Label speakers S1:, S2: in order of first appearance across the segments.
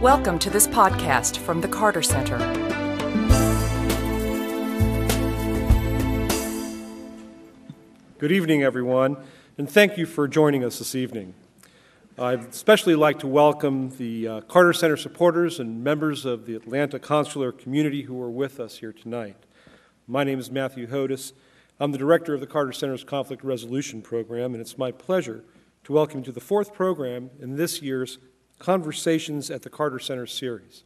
S1: Welcome to this podcast from the Carter Center.
S2: Good evening, everyone, and thank you for joining us this evening. I'd especially like to welcome the uh, Carter Center supporters and members of the Atlanta consular community who are with us here tonight. My name is Matthew Hodes. I'm the director of the Carter Center's Conflict Resolution Program, and it's my pleasure to welcome you to the fourth program in this year's Conversations at the Carter Center series.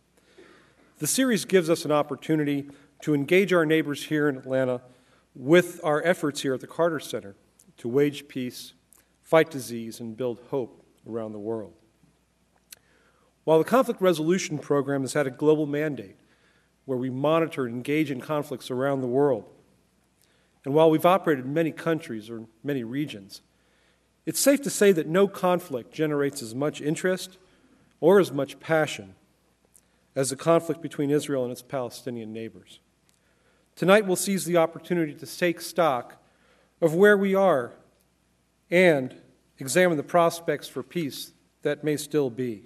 S2: The series gives us an opportunity to engage our neighbors here in Atlanta with our efforts here at the Carter Center to wage peace, fight disease, and build hope around the world. While the Conflict Resolution Program has had a global mandate where we monitor and engage in conflicts around the world, and while we've operated in many countries or many regions, it's safe to say that no conflict generates as much interest or as much passion as the conflict between Israel and its Palestinian neighbors. Tonight, we'll seize the opportunity to take stock of where we are and examine the prospects for peace that may still be.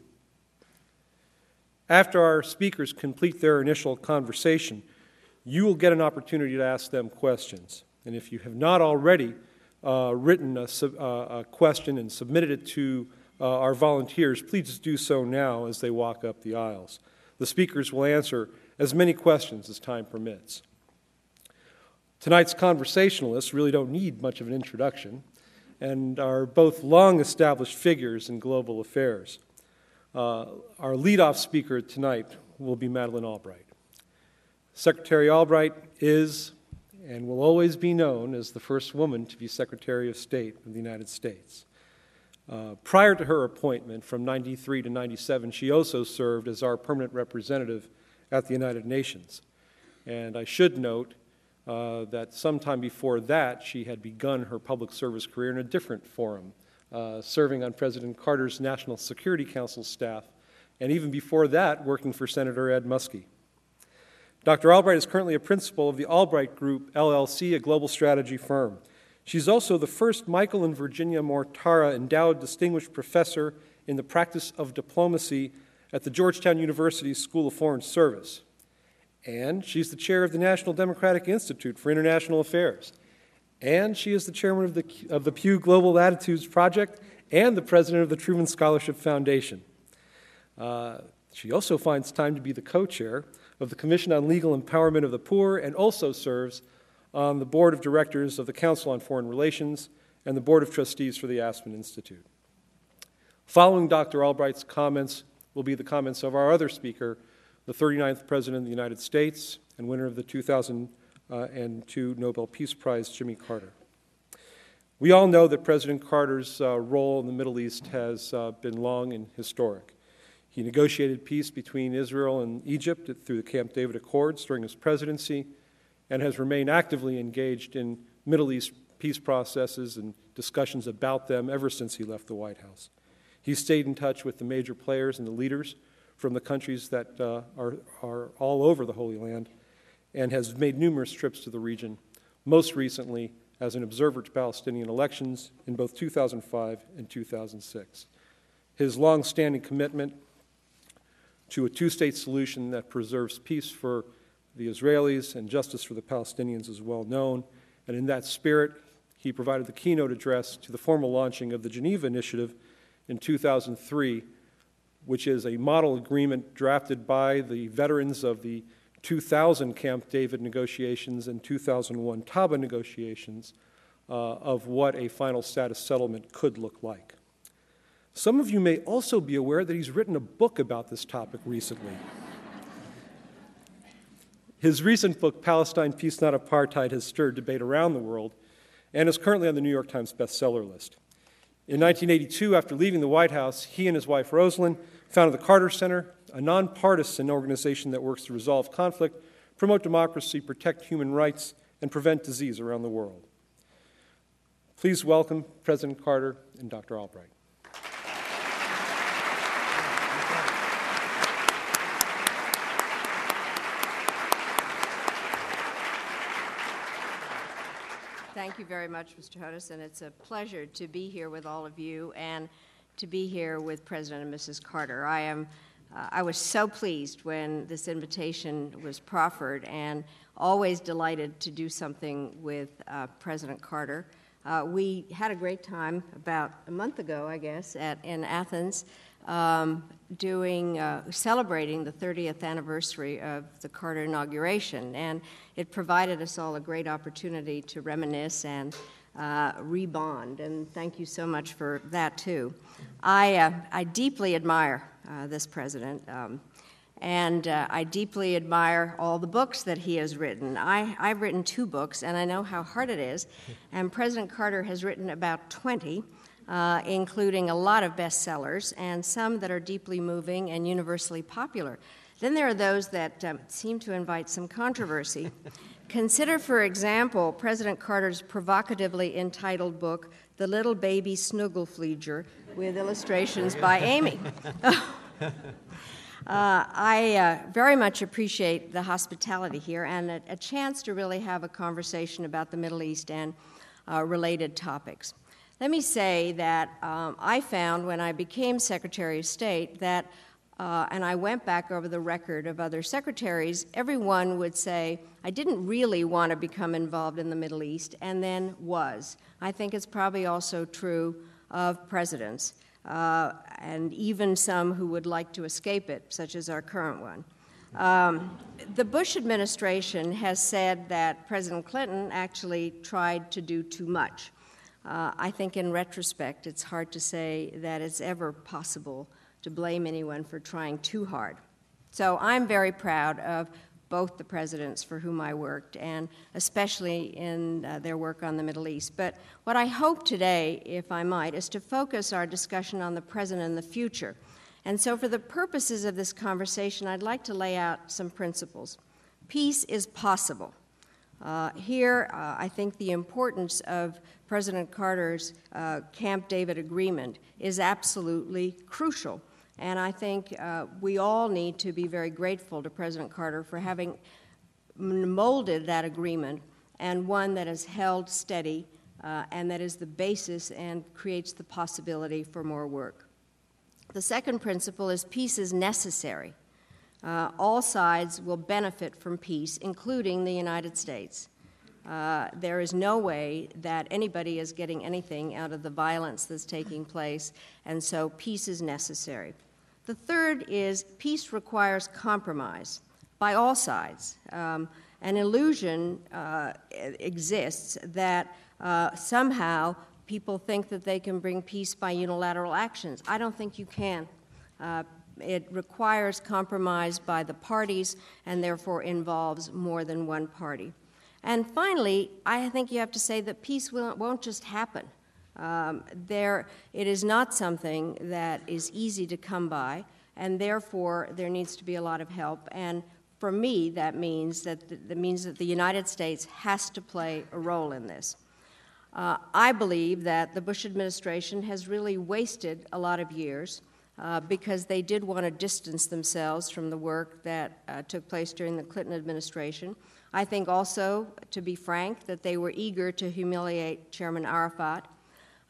S2: After our speakers complete their initial conversation, you will get an opportunity to ask them questions. And if you have not already uh, written a, uh, a, question and submitted it to uh, our volunteers, please do so now as they walk up the aisles. The speakers will answer as many questions as time permits. Tonight's conversationalists really don't need much of an introduction and are both long established figures in global affairs. Uh, our leadoff speaker tonight will be Madeleine Albright. Secretary Albright is and will always be known as the first woman to be Secretary of State of the United States. Uh, prior to her appointment from 93 to 97, she also served as our permanent representative at the United Nations. And I should note uh, that sometime before that, she had begun her public service career in a different forum, uh, serving on President Carter's National Security Council staff, and even before that, working for Senator Ed Muskie. Dr. Albright is currently a principal of the Albright Group, LLC, a global strategy firm. She's also the first Michael and Virginia Mortara Endowed Distinguished Professor in the Practice of Diplomacy at the Georgetown University School of Foreign Service. And she's the chair of the National Democratic Institute for International Affairs. And she is the chairman of the, of the Pew Global Attitudes Project and the president of the Truman Scholarship Foundation. Uh, she also finds time to be the co chair of the Commission on Legal Empowerment of the Poor and also serves on the board of directors of the Council on Foreign Relations and the board of trustees for the Aspen Institute. Following Dr. Albright's comments will be the comments of our other speaker, the 39th President of the United States and winner of the 2002 Nobel Peace Prize, Jimmy Carter. We all know that President Carter's uh, role in the Middle East has uh, been long and historic. He negotiated peace between Israel and Egypt through the Camp David Accords during his presidency and has remained actively engaged in Middle East peace processes and discussions about them ever since he left the White House. He stayed in touch with the major players and the leaders from the countries that uh, are, are all over the Holy Land and has made numerous trips to the region, most recently as an observer to Palestinian elections in both 2005 and 2006. His long standing commitment to a two state solution that preserves peace for the Israelis and justice for the Palestinians is well known, and in that spirit, he provided the keynote address to the formal launching of the Geneva Initiative in 2003 which is a model agreement drafted by the veterans of the 2000 Camp David negotiations and 2001 Taba negotiations uh, of what a final status settlement could look like. Some of you may also be aware that he's written a book about this topic recently. His recent book, Palestine Peace Not Apartheid, has stirred debate around the world and is currently on the New York Times bestseller list. In 1982, after leaving the White House, he and his wife Rosalynn founded the Carter Center, a nonpartisan organization that works to resolve conflict, promote democracy, protect human rights, and prevent disease around the world. Please welcome President Carter and Dr. Albright.
S3: Thank you very much, Mr. Hodes, and it's a pleasure to be here with all of you and to be here with President and Mrs. Carter. I am uh, I was so pleased when this invitation was proffered and always delighted to do something with uh, President Carter. Uh, we had a great time about a month ago, I guess, at, in Athens, um, doing uh, celebrating the 30th anniversary of the Carter inauguration, and it provided us all a great opportunity to reminisce and uh, rebond. And thank you so much for that too. I uh, I deeply admire uh, this president. Um, and uh, I deeply admire all the books that he has written. I, I've written two books, and I know how hard it is. And President Carter has written about 20, uh, including a lot of bestsellers and some that are deeply moving and universally popular. Then there are those that um, seem to invite some controversy. Consider, for example, President Carter's provocatively entitled book, The Little Baby Snoogle-Fleejer, with illustrations by Amy. Uh, I uh, very much appreciate the hospitality here and a, a, chance to really have a conversation about the Middle East and uh, related topics. Let me say that um, I found when I became Secretary of State that, uh, and I went back over the record of other secretaries, everyone would say, I didn't really want to become involved in the Middle East, and then was. I think it's probably also true of presidents uh, and even some who would like to escape it, such as our current one. Um, the Bush administration has said that President Clinton actually tried to do too much. Uh, I think in retrospect, it's hard to say that it's ever possible to blame anyone for trying too hard. So I'm very proud of both the presidents for whom I worked, and especially in uh, their work on the Middle East. But what I hope today, if I might, is to focus our discussion on the present and the future. And so, for the purposes of this conversation, I'd like to lay out some principles. Peace is possible. Uh, here, uh, I think the importance of President Carter's uh, Camp David agreement is absolutely crucial. And I think uh, we all need to be very grateful to President Carter for having molded that agreement and one that has held steady uh, and that is the basis and creates the possibility for more work. The second principle is peace is necessary. Uh, all sides will benefit from peace, including the United States. Uh, there is no way that anybody is getting anything out of the violence that's taking place, and so peace is necessary. The third is peace requires compromise by all sides. Um, an illusion uh, exists that uh, somehow people think that they can bring peace by unilateral actions. I don't think you can. It requires compromise by the parties and therefore involves more than one party. And finally, I think you have to say that peace won't just happen. Um, there, it is not something that is easy to come by, and therefore there needs to be a lot of help. And for me, that means that the, that means that the United States has to play a role in this. Uh, I believe that the Bush administration has really wasted a lot of years uh, because they did want to distance themselves from the work that uh, took place during the Clinton administration. I think also, to be frank, that they were eager to humiliate Chairman Arafat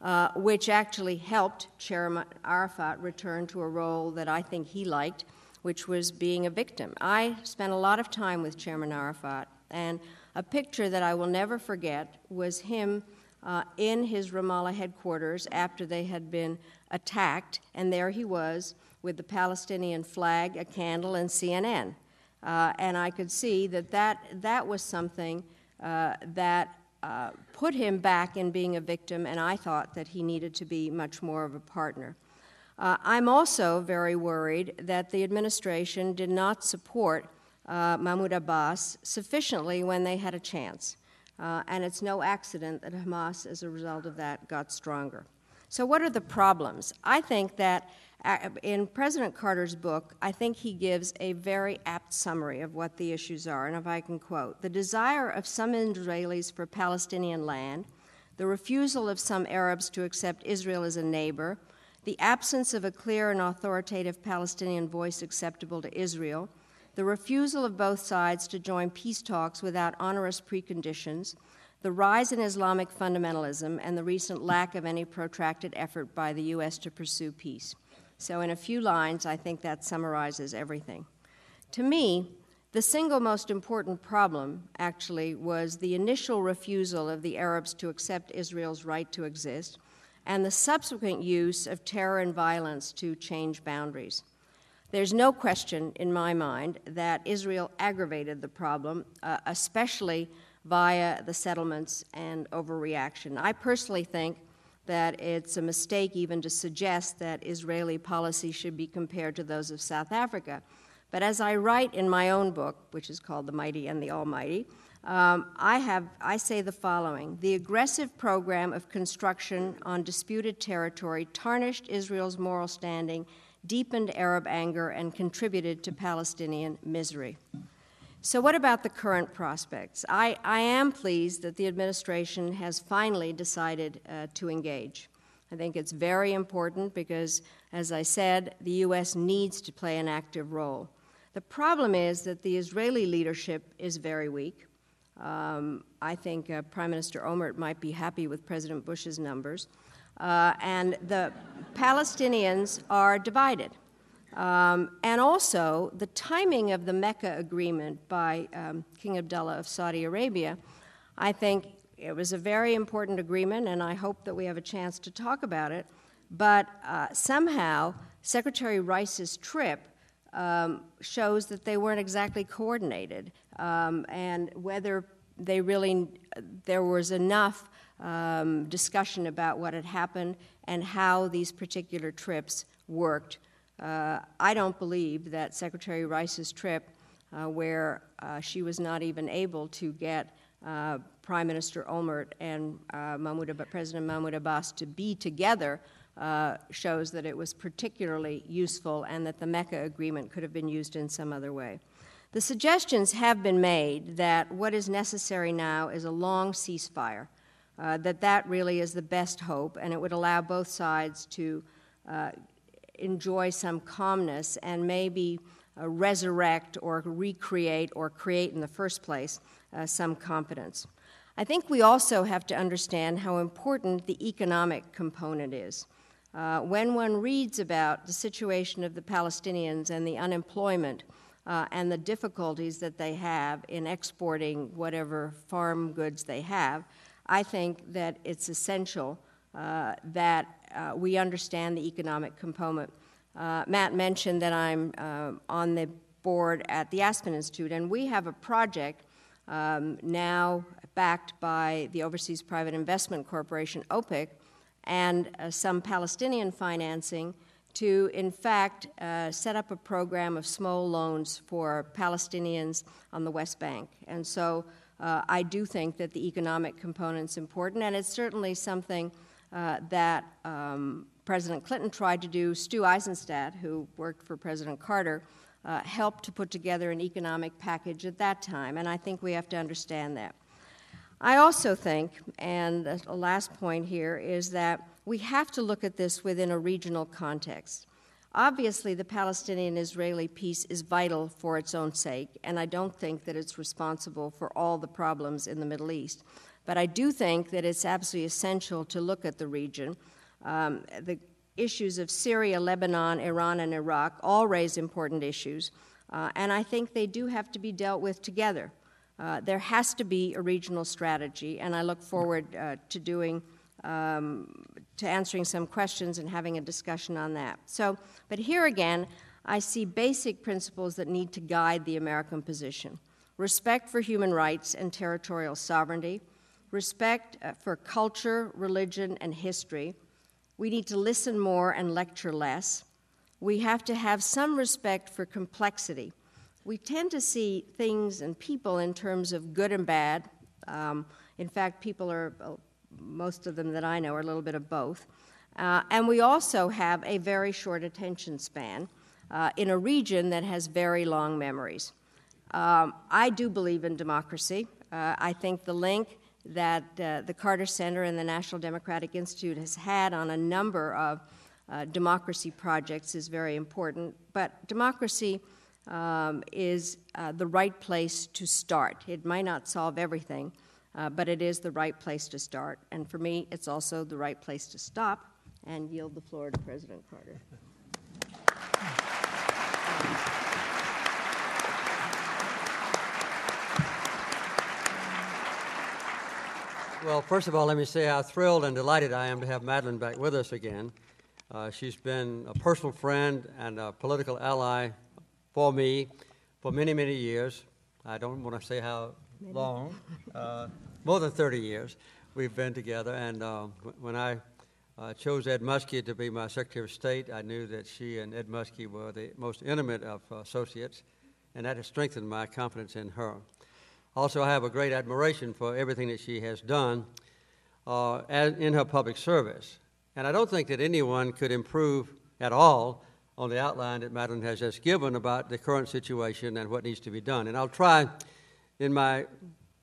S3: uh, which actually helped Chairman Arafat return to a role that I think he liked, which was being a victim. I spent a lot of time with Chairman Arafat, and a picture that I will never forget was him uh, in his Ramallah headquarters after they had been attacked, and there he was with the Palestinian flag, a candle, and CNN. Uh, and I could see that that, that was something uh, that uh, put him back in being a victim, and I thought that he needed to be much more of a partner. Uh, I'm also very worried that the administration did not support uh, Mahmoud Abbas sufficiently when they had a chance. Uh, and it's no accident that Hamas, as a result of that, got stronger. So, what are the problems? I think that uh, in President Carter's book, I think he gives a very apt summary of what the issues are. And if I can quote The desire of some Israelis for Palestinian land, the refusal of some Arabs to accept Israel as a neighbor, the absence of a clear and authoritative Palestinian voice acceptable to Israel, the refusal of both sides to join peace talks without onerous preconditions, the rise in Islamic fundamentalism, and the recent lack of any protracted effort by the U.S. to pursue peace. So, in a few lines, I think that summarizes everything. To me, the single most important problem, actually, was the initial refusal of the Arabs to accept Israel's right to exist and the subsequent use of terror and violence to change boundaries. There's no question in my mind that Israel aggravated the problem, uh, especially via the settlements and overreaction. I personally think that it's a mistake even to suggest that Israeli policy should be compared to those of South Africa. But as I write in my own book, which is called The Mighty and the Almighty, um, I, have, I say the following The aggressive program of construction on disputed territory tarnished Israel's moral standing deepened Arab anger, and contributed to Palestinian misery. So, what about the current prospects? I, I am pleased that the administration has finally decided uh, to engage. I think it's very important because, as I said, the U.S. needs to play an active role. The problem is that the Israeli leadership is very weak. Um, I think uh, Prime Minister Olmert might be happy with President Bush's numbers. Uh, and the Palestinians are divided. Um, and also, the timing of the Mecca agreement by um, King Abdullah of Saudi Arabia, I think it was a very important agreement, and I hope that we have a chance to talk about it. But uh, somehow, Secretary Rice's trip um, shows that they weren't exactly coordinated, um, and whether they really there was enough um, discussion about what had happened and how these particular trips worked. Uh, I don't believe that Secretary Rice's trip, uh, where uh, she was not even able to get uh, Prime Minister Olmert and uh, Mahmoud, President Mahmoud Abbas to be together, uh, shows that it was particularly useful and that the Mecca agreement could have been used in some other way. The suggestions have been made that what is necessary now is a long ceasefire that that really is the best hope, and it would allow both sides to enjoy some calmness and maybe uh, resurrect or recreate or create in the first place uh, some confidence. I think we also have to understand how important the economic component is. Uh, when one reads about the situation of the Palestinians and the unemployment, uh, and the difficulties that they have in exporting whatever farm goods they have, I think that it's essential uh, that uh, we understand the economic component. Uh, Matt mentioned that I'm uh, on the board at the Aspen Institute, and we have a project um, now backed by the Overseas Private Investment Corporation, OPIC, and uh, some Palestinian financing to, in fact, uh, set up a program of small loans for Palestinians on the West Bank. And so uh, I do think that the economic component is important, and it's certainly something uh, that um, President Clinton tried to do. Stu Eizenstat, who worked for President Carter, uh, helped to put together an economic package at that time, and I think we have to understand that. I also think, and the last point here, is that we have to look at this within a regional context. Obviously, the Palestinian Israeli peace is vital for its own sake, and I don't think that it's responsible for all the problems in the Middle East. But I do think that it's absolutely essential to look at the region. Um, the issues of Syria, Lebanon, Iran, and Iraq all raise important issues, uh, and I think they do have to be dealt with together. Uh, there has to be a regional strategy, and I look forward uh, to doing um, to answering some questions and having a discussion on that. So, but here again, I see basic principles that need to guide the American position respect for human rights and territorial sovereignty, respect uh, for culture, religion, and history. We need to listen more and lecture less. We have to have some respect for complexity. We tend to see things and people in terms of good and bad. Um, in fact, people are uh, most of them that I know are a little bit of both. Uh, and we also have a very short attention span uh, in a region that has very long memories. Um, I do believe in democracy. Uh, I think the link that uh, the Carter Center and the National Democratic Institute has had on a number of uh, democracy projects is very important. But democracy um, is uh, the right place to start. It might not solve everything, uh, but it is the right place to start. And for me, it's also the right place to stop and yield the floor to President Carter.
S4: Well, first of all, let me say how thrilled and delighted I am to have Madeleine back with us again. Uh, she's been a personal friend and a political ally for me for many, many years. I don't want to say how long, uh, more than 30 years we've been together. And uh, when I uh, chose Ed Muskie to be my Secretary of State, I knew that she and Ed Muskie were the most intimate of associates, and that has strengthened my confidence in her. Also, I have a great admiration for everything that she has done uh, in her public service. And I don't think that anyone could improve at all on the outline that Madeleine has just given about the current situation and what needs to be done. And I'll try in my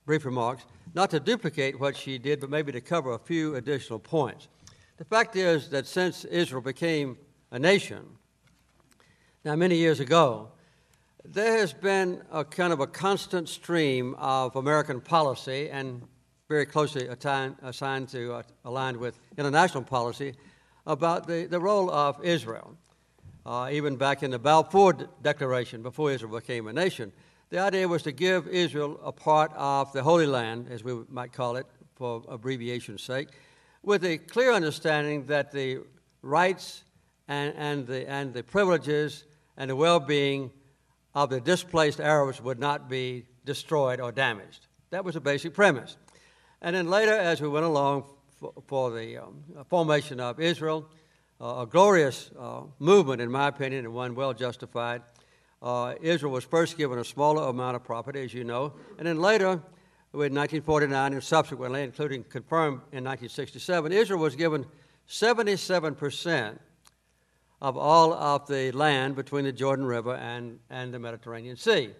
S4: brief remarks not to duplicate what she did, but maybe to cover a few additional points. The fact is that since Israel became a nation, now many years ago, there has been a kind of a constant stream of American policy and very closely assigned to uh, aligned with international policy about the, the role of Israel. Uh, even back in the Balfour Declaration, before Israel became a nation, the idea was to give Israel a part of the Holy Land, as we might call it for abbreviation's sake, with a clear understanding that the rights and, and, the, and the privileges and the well being of the displaced Arabs would not be destroyed or damaged. That was a basic premise. And then later, as we went along for, for the um, formation of Israel, uh, a glorious uh, movement, in my opinion, and one well justified. Uh, Israel was first given a smaller amount of property, as you know, and then later, in 1949 and subsequently, including confirmed in 1967, Israel was given 77 percent of all of the land between the Jordan River and, and the Mediterranean Sea.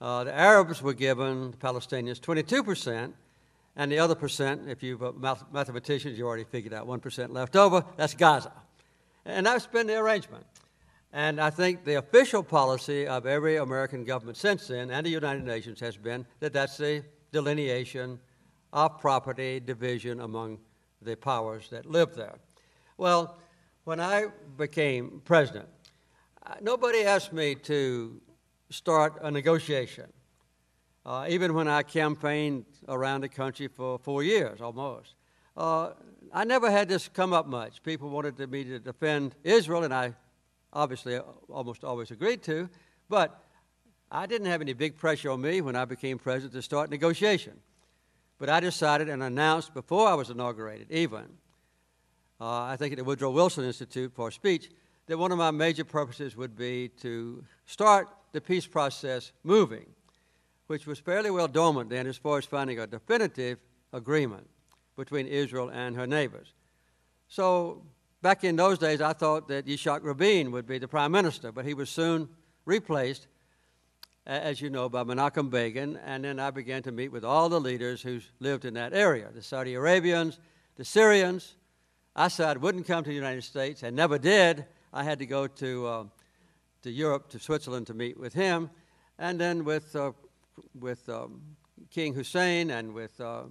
S4: Uh, the Arabs were given, the Palestinians, 22%, and the other percent, if you're math- mathematicians, you already figured out 1% left over, that's Gaza. And that's been the arrangement. And I think the official policy of every American government since then and the United Nations has been that that's the delineation of property division among the powers that live there. Well, when I became president, uh, nobody asked me to start a negotiation. Uh, even when I campaigned around the country for four years almost. Uh, I never had this come up much. People wanted me to defend Israel, and I obviously uh, almost always agreed to, but I didn't have any big pressure on me when I became president to start negotiation. But I decided and announced before I was inaugurated, even, uh, I think at the Woodrow Wilson Institute for speech, that one of my major purposes would be to start the peace process moving, which was fairly well dormant then as far as finding a definitive agreement between Israel and her neighbors. So back in those days, I thought that Yitzhak Rabin would be the prime minister, but he was soon replaced, as you know, by Menachem Begin, and then I began to meet with all the leaders who lived in that area the Saudi Arabians, the Syrians, Assad wouldn't come to the United States and never did. I had to go to, uh, to Europe, to Switzerland, to meet with him, and then with, uh, with um, King Hussein and with uh,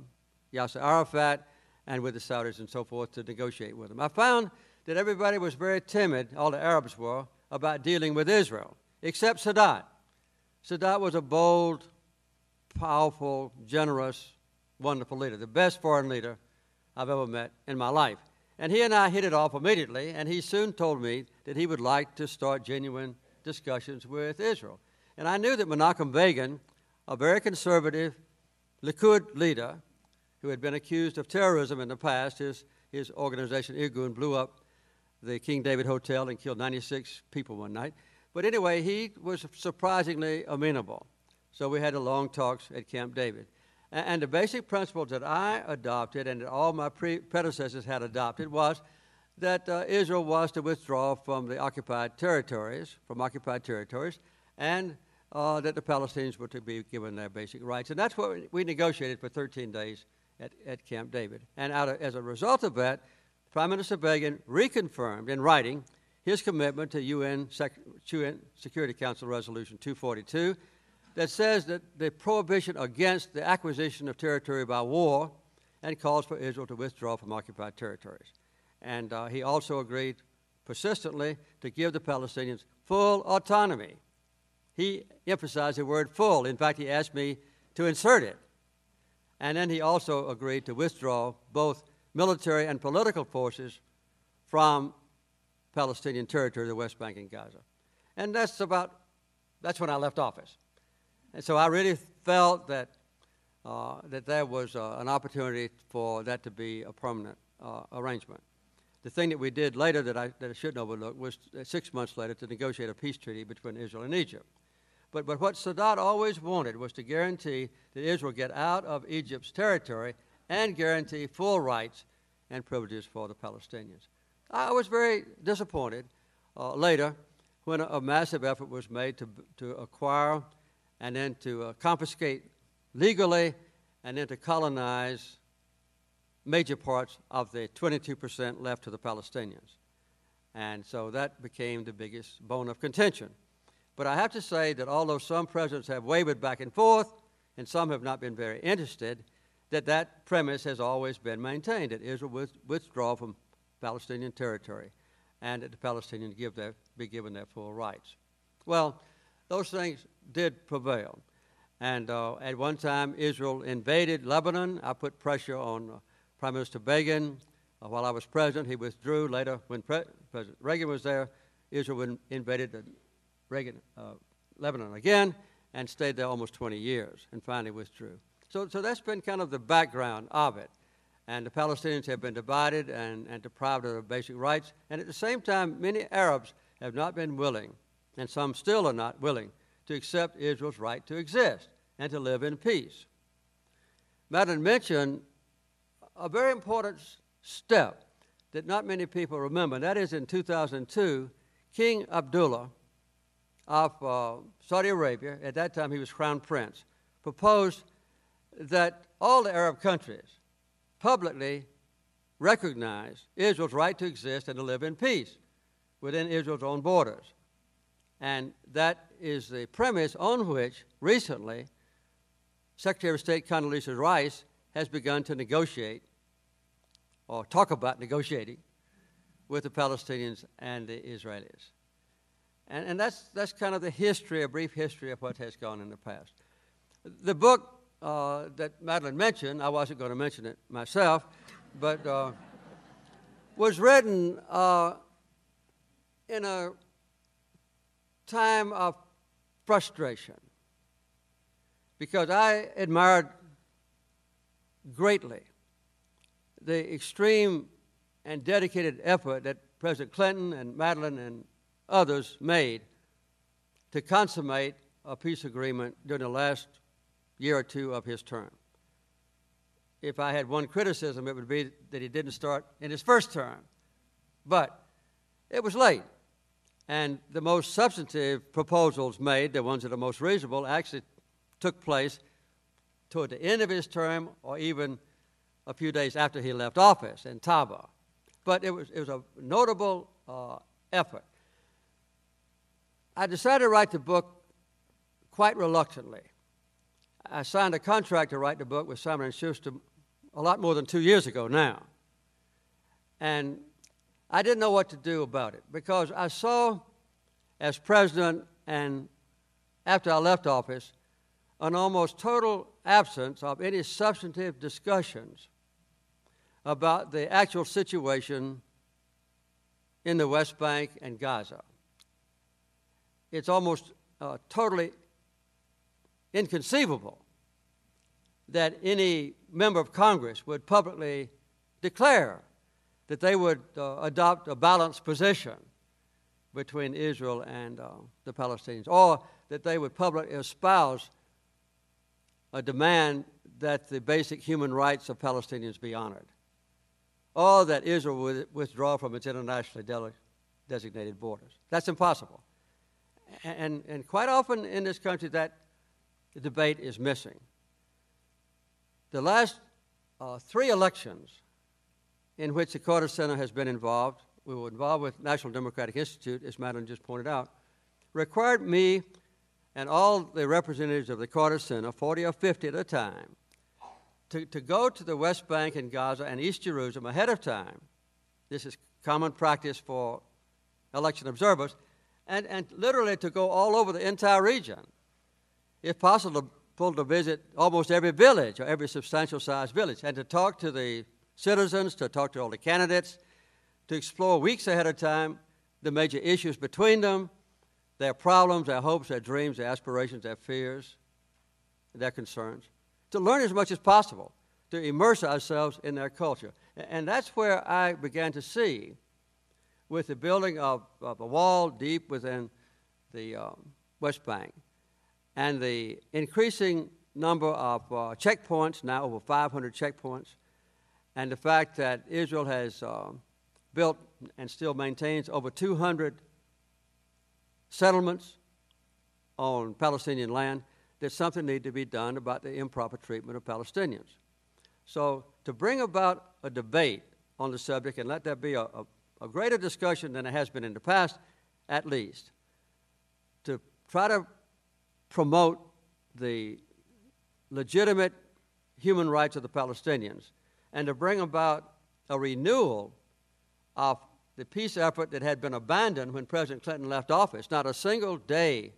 S4: Yasser Arafat and with the Saudis and so forth to negotiate with them. I found that everybody was very timid, all the Arabs were, about dealing with Israel, except Sadat. Sadat was a bold, powerful, generous, wonderful leader, the best foreign leader I've ever met in my life. And he and I hit it off immediately, and he soon told me that he would like to start genuine discussions with Israel. And I knew that Menachem Begin, a very conservative Likud leader who had been accused of terrorism in the past, his, his organization, Irgun, blew up the King David Hotel and killed 96 people one night. But anyway, he was surprisingly amenable. So we had a long talks at Camp David. And the basic principles that I adopted and that all my pre- predecessors had adopted was that uh, Israel was to withdraw from the occupied territories, from occupied territories, and uh, that the Palestinians were to be given their basic rights. And that's what we negotiated for 13 days at, at Camp David. And of, as a result of that, Prime Minister Begin reconfirmed in writing his commitment to UN, Sec- UN Security Council Resolution 242 that says that the prohibition against the acquisition of territory by war and calls for Israel to withdraw from occupied territories. And uh, he also agreed persistently to give the Palestinians full autonomy. He emphasized the word full. In fact, he asked me to insert it. And then he also agreed to withdraw both military and political forces from Palestinian territory, the West Bank and Gaza. And that's about, that's when I left office. And so I really felt that, uh, that there was uh, an opportunity for that to be a permanent uh, arrangement. The thing that we did later that I, that I shouldn't overlook was uh, six months later to negotiate a peace treaty between Israel and Egypt. But, but what Sadat always wanted was to guarantee that Israel get out of Egypt's territory and guarantee full rights and privileges for the Palestinians. I was very disappointed uh, later when a, a, massive effort was made to, to acquire and then to uh, confiscate legally and then to colonize major parts of the 22% left to the Palestinians. And so that became the biggest bone of contention. But I have to say that although some presidents have wavered back and forth, and some have not been very interested, that that premise has always been maintained that Israel would withdraw from Palestinian territory and that the Palestinians give their, be given their full rights. Well, those things did prevail. And uh, at one time, Israel invaded Lebanon. I put pressure on uh, Prime Minister Begin. Uh, while I was president, he withdrew. Later, when Pre- President Reagan was there, Israel invaded Reagan, uh, Lebanon again and stayed there almost 20 years and finally withdrew. So, so that's been kind of the background of it. And the Palestinians have been divided and, and deprived of their basic rights. And at the same time, many Arabs have not been willing, and some still are not willing, to accept Israel's right to exist and to live in peace. Madeleine mentioned a very important step that not many people remember, and that is in 2002, King Abdullah of uh, Saudi Arabia, at that time he was crown prince, proposed that all the Arab countries publicly recognize Israel's right to exist and to live in peace within Israel's own borders. And that is the premise on which recently Secretary of State Condoleezza Rice has begun to negotiate or talk about negotiating with the Palestinians and the Israelis. And, and that's, that's kind of the history, a brief history of what has gone in the past. The book uh, that Madeleine mentioned, I wasn't going to mention it myself, but uh, was written uh, in a time of frustration because I admired greatly the extreme and dedicated effort that President Clinton and Madeleine and others made to consummate a peace agreement during the last year or two of his term. If I had one criticism, it would be that he didn't start in his first term. But it was late. And the most substantive proposals made, the ones that are most reasonable, actually took place toward the end of his term or even a few days after he left office in Taba. But it was, it was a notable uh, effort. I decided to write the book quite reluctantly. I signed a contract to write the book with Simon & Schuster a lot more than two years ago now. And I didn't know what to do about it because I saw, as president and after I left office, an almost total absence of any substantive discussions about the actual situation in the West Bank and Gaza. It's almost uh, totally inconceivable that any member of Congress would publicly declare that they would uh, adopt a balanced position between Israel and uh, the Palestinians, or that they would publicly espouse a demand that the basic human rights of Palestinians be honored, or that Israel would withdraw from its internationally de- designated borders. That's impossible. And, and quite often in this country, that debate is missing. The last uh, three elections in which the Carter Center has been involved, we were involved with National Democratic Institute, as Madeleine just pointed out, required me and all the representatives of the Carter Center, 40 or 50 at a time, to, to go to the West Bank and Gaza and East Jerusalem ahead of time. This is common practice for election observers, and, and literally to go all over the entire region. If possible, to visit almost every village or every substantial sized village and to talk to the citizens, to talk to all the candidates, to explore weeks ahead of time the major issues between them, their problems, their hopes, their dreams, their aspirations, their fears, their concerns, to learn as much as possible, to immerse ourselves in their culture. And that's where I began to see, with the building of, of a wall deep within the um, West Bank and the increasing number of uh, checkpoints, now over 500 checkpoints, and the fact that Israel has uh, built and still maintains over 200 settlements on Palestinian land, that something needs to be done about the improper treatment of Palestinians. So, to bring about a debate on the subject and let there be a, a, a greater discussion than it has been in the past, at least, to try to promote the legitimate human rights of the Palestinians and to bring about a renewal of the peace effort that had been abandoned when President Clinton left office. Not a single day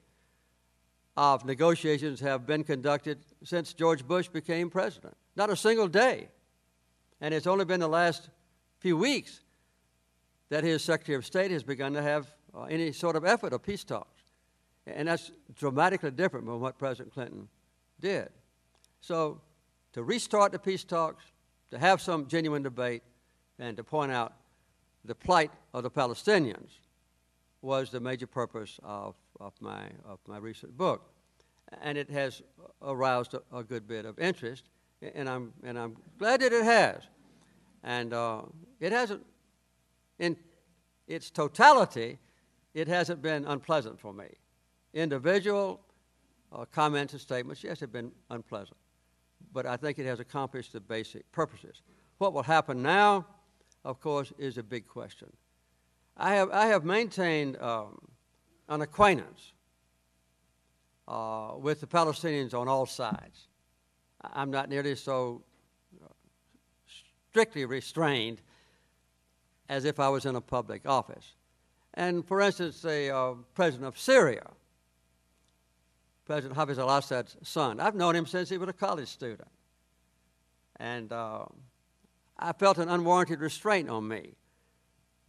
S4: of negotiations have been conducted since George Bush became president. Not a single day. And it's only been the last few weeks that his Secretary of State has begun to have uh, any sort of effort of peace talks. And that's dramatically different from what President Clinton did. So, to restart the peace talks, to have some genuine debate, and to point out the plight of the Palestinians was the major purpose of, of, my, of my recent book. And it has aroused a, a good bit of interest, and I'm, and I'm glad that it has. And uh, it hasn't, in its totality, it hasn't been unpleasant for me individual uh, comments and statements, yes, have been unpleasant. But I think it has accomplished the basic purposes. What will happen now, of course, is a big question. I have, I have maintained um, an acquaintance uh, with the Palestinians on all sides. I'm not nearly so uh, strictly restrained as if I was in a public office. And for instance, the uh, president of Syria President Hafiz al Assad's son. I've known him since he was a college student. And uh, I felt an unwarranted restraint on me.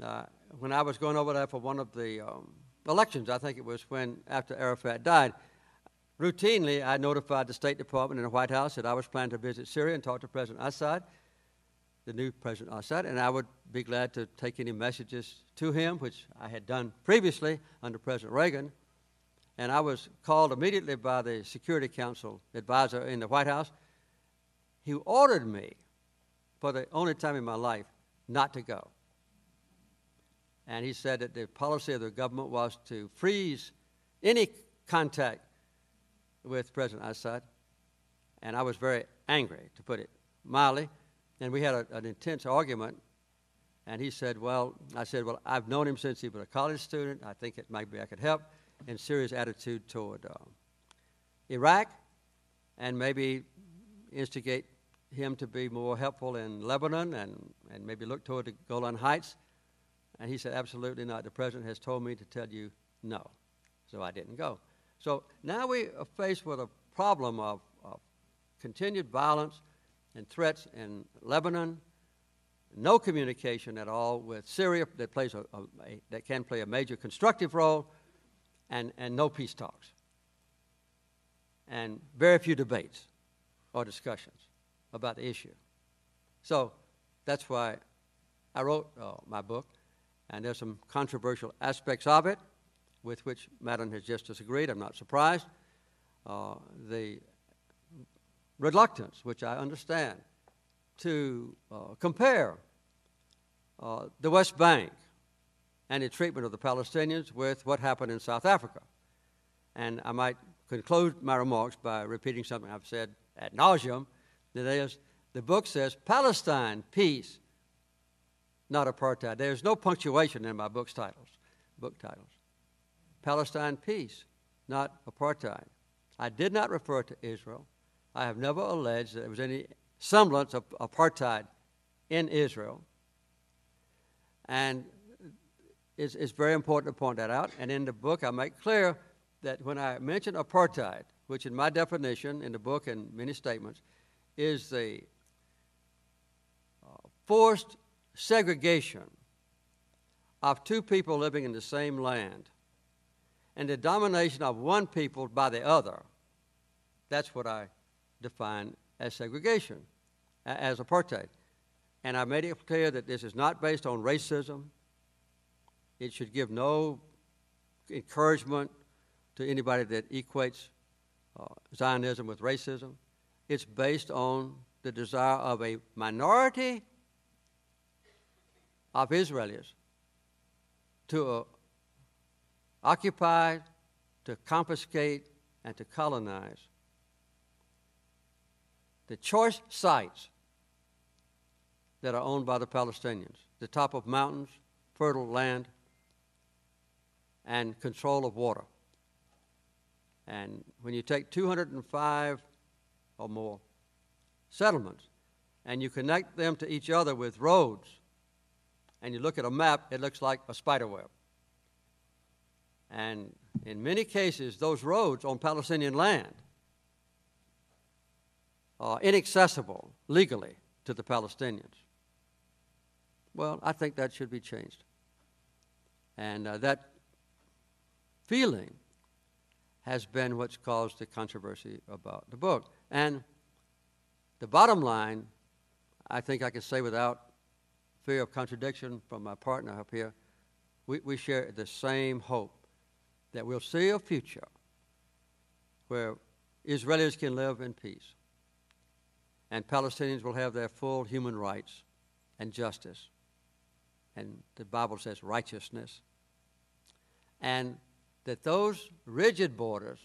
S4: Uh, when I was going over there for one of the um, elections, I think it was when after Arafat died, routinely I notified the State Department and the White House that I was planning to visit Syria and talk to President Assad, the new President Assad, and I would be glad to take any messages to him, which I had done previously under President Reagan and I was called immediately by the Security Council advisor in the White House. He ordered me, for the only time in my life, not to go. And he said that the policy of the government was to freeze any contact with President Assad. And I was very angry, to put it mildly. And we had a, an intense argument. And he said, Well, I said, Well, I've known him since he was a college student. I think it maybe I could help and Syria's attitude toward uh, Iraq, and maybe instigate him to be more helpful in Lebanon and, and maybe look toward the Golan Heights. And he said, Absolutely not. The president has told me to tell you no. So I didn't go. So now we are faced with a problem of, of continued violence and threats in Lebanon, no communication at all with Syria that, plays a, a, a, that can play a major constructive role and, and no peace talks, and very few debates or discussions about the issue. So that's why I wrote uh, my book, and there's some controversial aspects of it with which Madeleine has just disagreed. I'm not surprised. Uh, the reluctance, which I understand, to uh, compare uh, the West Bank and the treatment of the Palestinians with what happened in South Africa. And I might conclude my remarks by repeating something I've said ad nauseum. That is, the book says Palestine, peace, not apartheid. There's no punctuation in my book's titles, book titles. Palestine, peace, not apartheid. I did not refer to Israel. I have never alleged that there was any semblance of apartheid in Israel. And it's, it's very important to point that out. And in the book, I make clear that when I mention apartheid, which in my definition in the book and many statements is the uh, forced segregation of two people living in the same land and the domination of one people by the other. That's what I define as segregation, as apartheid. And I made it clear that this is not based on racism. It should give no encouragement to anybody that equates uh, Zionism with racism. It's based on the desire of a minority of Israelis to uh, occupy, to confiscate, and to colonize the choice sites that are owned by the Palestinians the top of mountains, fertile land, and control of water. And when you take 205 or more settlements and you connect them to each other with roads, and you look at a map, it looks like a spider web. And in many cases, those roads on Palestinian land are inaccessible legally to the Palestinians. Well, I think that should be changed. And uh, that feeling has been what's caused the controversy about the book. And the bottom line, I think I can say without fear of contradiction from my partner up here, we, we share the same hope that we'll see a future where Israelis can live in peace and Palestinians will have their full human rights and justice. And the Bible says righteousness. And that those rigid borders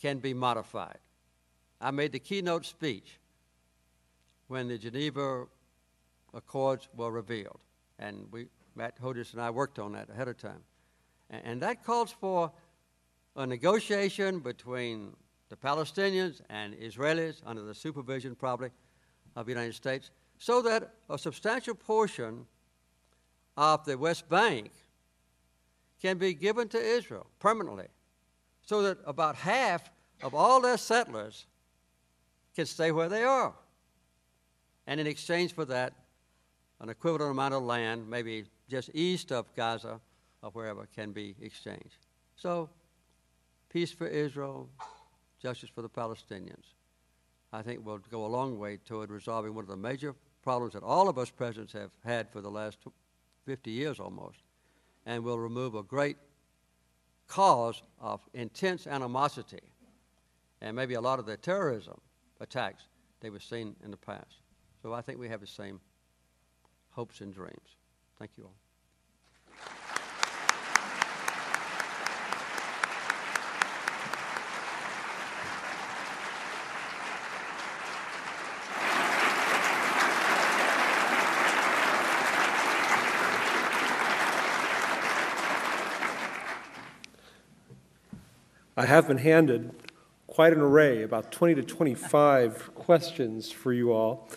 S4: can be modified. I made the keynote speech when the Geneva Accords were revealed. And we, Matt Hodes and I worked on that ahead of time. And, and that calls for a negotiation between the Palestinians and Israelis under the supervision, probably, of the United States, so that a substantial portion of the West Bank can be given to Israel permanently, so that about half of all their settlers can stay where they are. And in exchange for that, an equivalent amount of land, maybe just east of Gaza or wherever, can be exchanged. So, peace for Israel, justice for the Palestinians. I think will go a long way toward resolving one of the major problems that all of us presidents have had for the last 50 years almost, and will remove a great cause of intense animosity and maybe a lot of the terrorism attacks they were seen in the past. So I think we have the same hopes and dreams. Thank you all.
S2: I have been handed quite an array, about 20 to 25 questions for you all.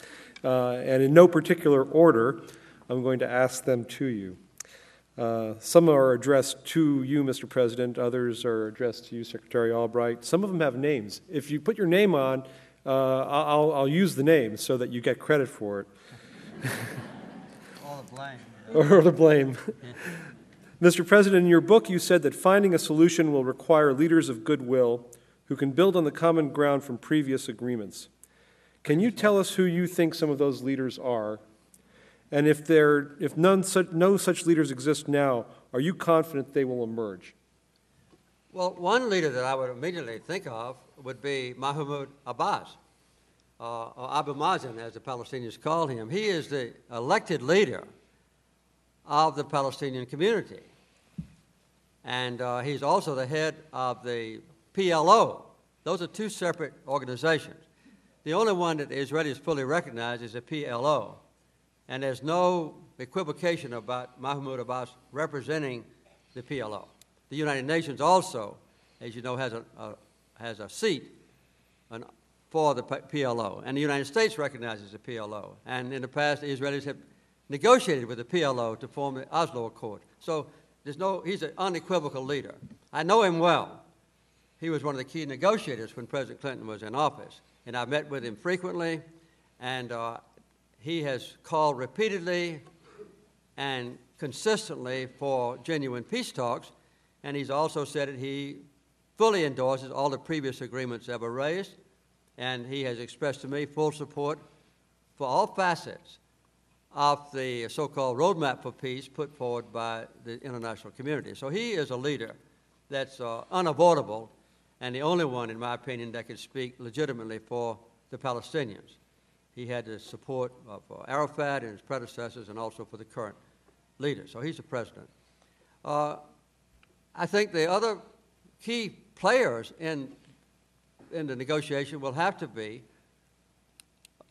S2: Uh, and in no particular order, I'm going to ask them to you. Uh, some are addressed to you, Mr. President. Others are addressed to you, Secretary Albright. Some of them have names. If you put your name on, uh, I'll, I'll, use the name so that you get credit for it.
S4: All the blame.
S2: or the blame. Mr. President, in your book, you said that finding a solution will require leaders of goodwill who can build on the common ground from previous agreements. Can you tell us who you think some of those leaders are? And if, there, if none such, no such leaders exist now, are you confident they will emerge?
S4: Well, one leader that I would immediately think of would be Mahmoud Abbas, uh, or Abu Mazen, as the Palestinians call him. He is the elected leader of the Palestinian community. And uh, he's also the head of the PLO. Those are two separate organizations. The only one that the Israelis fully recognize is the PLO. And there's no equivocation about Mahmoud Abbas representing the PLO. The United Nations also, as you know, has a, a has a seat an, for the PLO. And the United States recognizes the PLO. And in the past, the Israelis have negotiated with the PLO to form the Oslo Accord. So there's no, he's an unequivocal leader. I know him well. He was one of the key negotiators when President Clinton was in office. And I've met with him frequently, and uh, he has called repeatedly and consistently for genuine peace talks. And he's also said that he fully endorses all the previous agreements ever raised. And he has expressed to me full support for all facets of the so called roadmap for peace put forward by the international community. So he is a leader that's uh, unavoidable and the only one, in my opinion, that could speak legitimately for the Palestinians. He had the support of uh, Arafat and his predecessors and also for the current leader. So he's the president. Uh, I think the other key players in, in the negotiation will have to be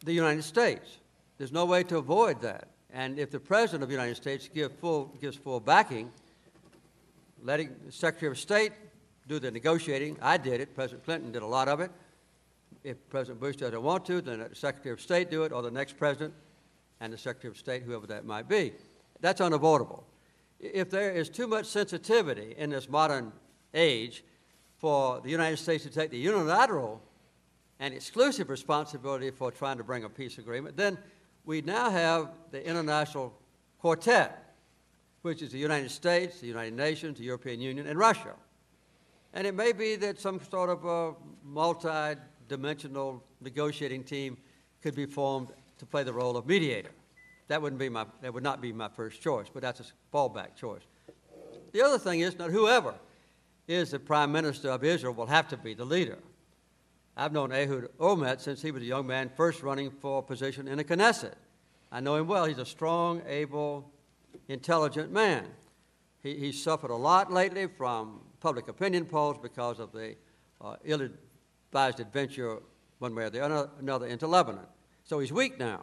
S4: the United States. There's no way to avoid that. And if the President of the United States give full, gives full backing, letting the Secretary of State do the negotiating, I did it. President Clinton did a lot of it. If President Bush doesn't want to, then the Secretary of State do it, or the next president and the Secretary of State, whoever that might be. That's unavoidable. If there is too much sensitivity in this modern age for the United States to take the unilateral and exclusive responsibility for trying to bring a peace agreement, then we now have the international quartet, which is the United States, the United Nations, the European Union, and Russia. And it may be that some sort of a multi dimensional negotiating team could be formed to play the role of mediator. That, wouldn't be my, that would not be my first choice, but that's a fallback choice. The other thing is that whoever is the prime minister of Israel will have to be the leader. I've known Ehud Olmert since he was a young man first running for a position in the Knesset. I know him well. He's a strong, able, intelligent man. He, he's suffered a lot lately from public opinion polls because of the uh, ill advised adventure, one way or the another, into Lebanon. So he's weak now.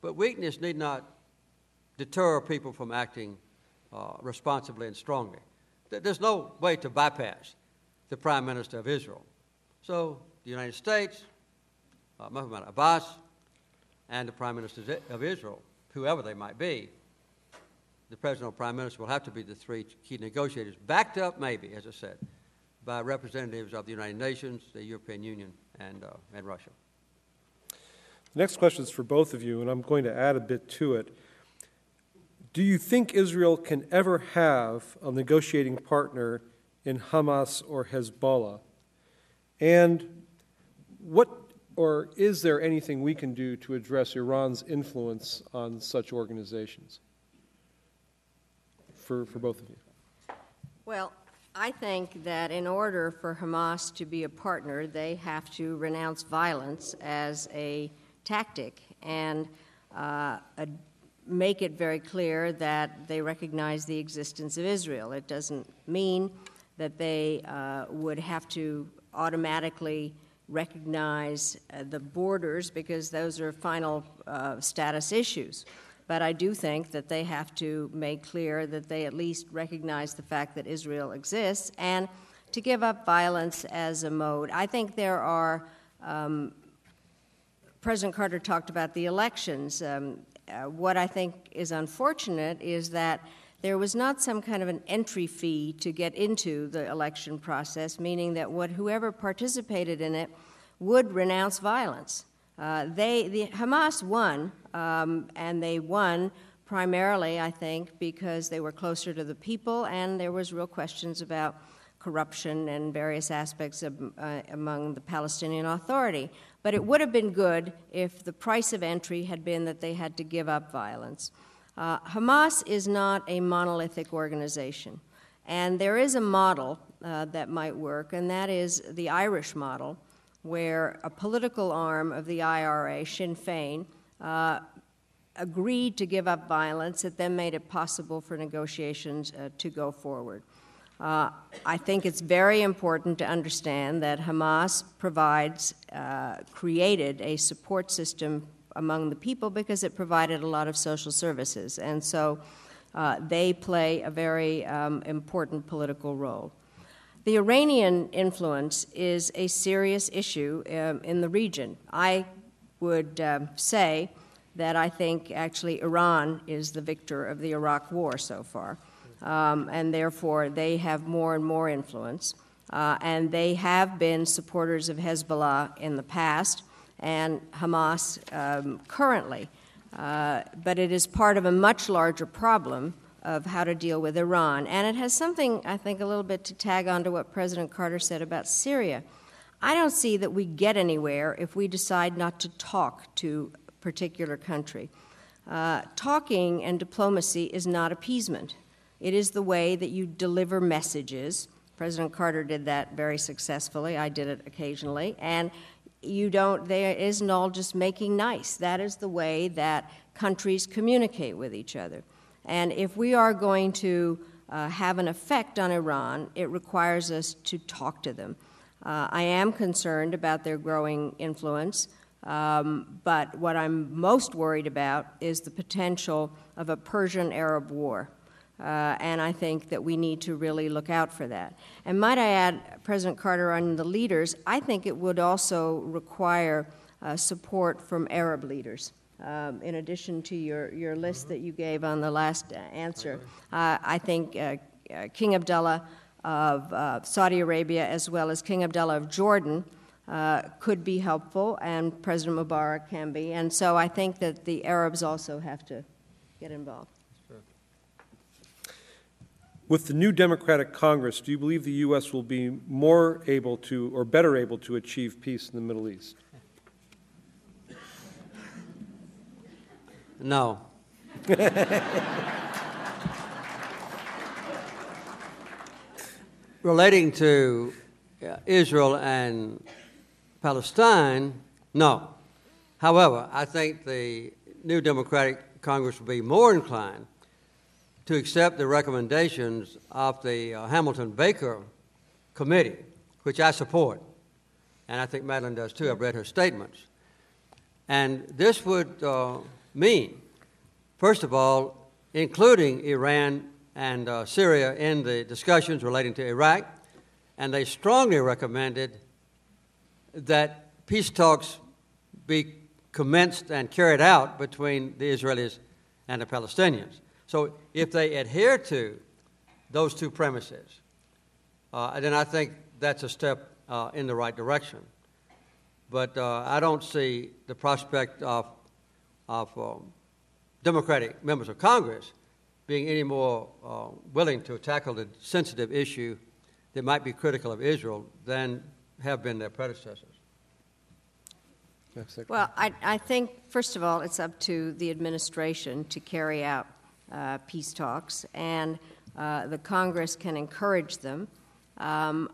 S4: But weakness need not deter people from acting uh, responsibly and strongly. There's no way to bypass the Prime Minister of Israel. So the United States, uh, Mahmoud Abbas, and the Prime Minister of Israel, whoever they might be, the President or Prime Minister will have to be the three key negotiators, backed up maybe, as I said, by representatives of the United Nations, the European Union, and, uh, and Russia.
S2: The next question is for both of you, and I'm going to add a bit to it. Do you think Israel can ever have a negotiating partner in Hamas or Hezbollah? And what or is there anything we can do to address Iran's influence on such organizations? For, for both of you.
S3: Well, I think that in order for Hamas to be a partner, they have to renounce violence as a tactic and uh, a, make it very clear that they recognize the existence of Israel. It doesn't mean that they uh, would have to automatically recognize uh, the borders because those are final uh, status issues. But I do think that they have to make clear that they at least recognize the fact that Israel exists and to give up violence as a mode. I think there are, um, President Carter talked about the elections. Um, uh, what I think is unfortunate is that there was not some kind of an entry fee to get into the election process, meaning that what, whoever participated in it would renounce violence. Uh, they, the, Hamas won, um, and they won primarily, I think, because they were closer to the people, and there was real questions about corruption and various aspects of, uh, among the Palestinian Authority. But it would have been good if the price of entry had been that they had to give up violence. Uh, Hamas is not a monolithic organization, and there is a model uh, that might work, and that is the Irish model, where a political arm of the IRA, Sinn Féin, uh, agreed to give up violence that then made it possible for negotiations uh, to go forward. Uh, I think it's very important to understand that Hamas provides, uh, created a support system among the people because it provided a lot of social services. And so uh, they play a very um, important political role. The Iranian influence is a serious issue um, in the region. I would uh, say that I think actually Iran is the victor of the Iraq War so far. Um, and therefore, they have more and more influence. Uh, and they have been supporters of Hezbollah in the past and Hamas um, currently. Uh, but it is part of a much larger problem of how to deal with Iran. And it has something, I think, a little bit to tag on to what President Carter said about Syria. I don't see that we get anywhere if we decide not to talk to a particular country. Uh, talking and diplomacy is not appeasement. It is the way that you deliver messages. President Carter did that very successfully. I did it occasionally. And you don't, there isn't all just making nice. That is the way that countries communicate with each other. And if we are going to uh, have an effect on Iran, it requires us to talk to them. Uh, I am concerned about their growing influence, um, but what I'm most worried about is the potential of a Persian Arab war. Uh, and I think that we need to really look out for that. And might I add, President Carter, on the leaders, I think it would also require uh, support from Arab leaders. Um, in addition to your, your list that you gave on the last answer, uh, I think uh, uh, King Abdullah of uh, Saudi Arabia as well as King Abdullah of Jordan could be helpful, and President Mubarak can be. And so I think that the Arabs also have to get involved.
S2: With the new Democratic Congress, do you believe the U.S. will be more able to or better able to achieve peace in the Middle East?
S4: No. Relating to uh, Israel and Palestine, no. However, I think the new Democratic Congress will be more inclined to accept the recommendations of the uh, Hamilton Baker Committee, which I support, and I think Madeleine does too. I've read her statements. And this would uh, mean, first of all, including Iran and uh, Syria in the discussions relating to Iraq, and they strongly recommended that peace talks be commenced and carried out between the Israelis and the Palestinians. So if they adhere to those two premises, uh, then I think that's a step uh, in the right direction. But uh, I don't see the prospect of, of um, Democratic members of Congress being any more uh, willing to tackle the sensitive issue that might be critical of Israel than have been their predecessors.
S3: Well, I, I think, first of all, it's up to the administration to carry out uh, peace talks, and uh, the Congress can encourage them. Um,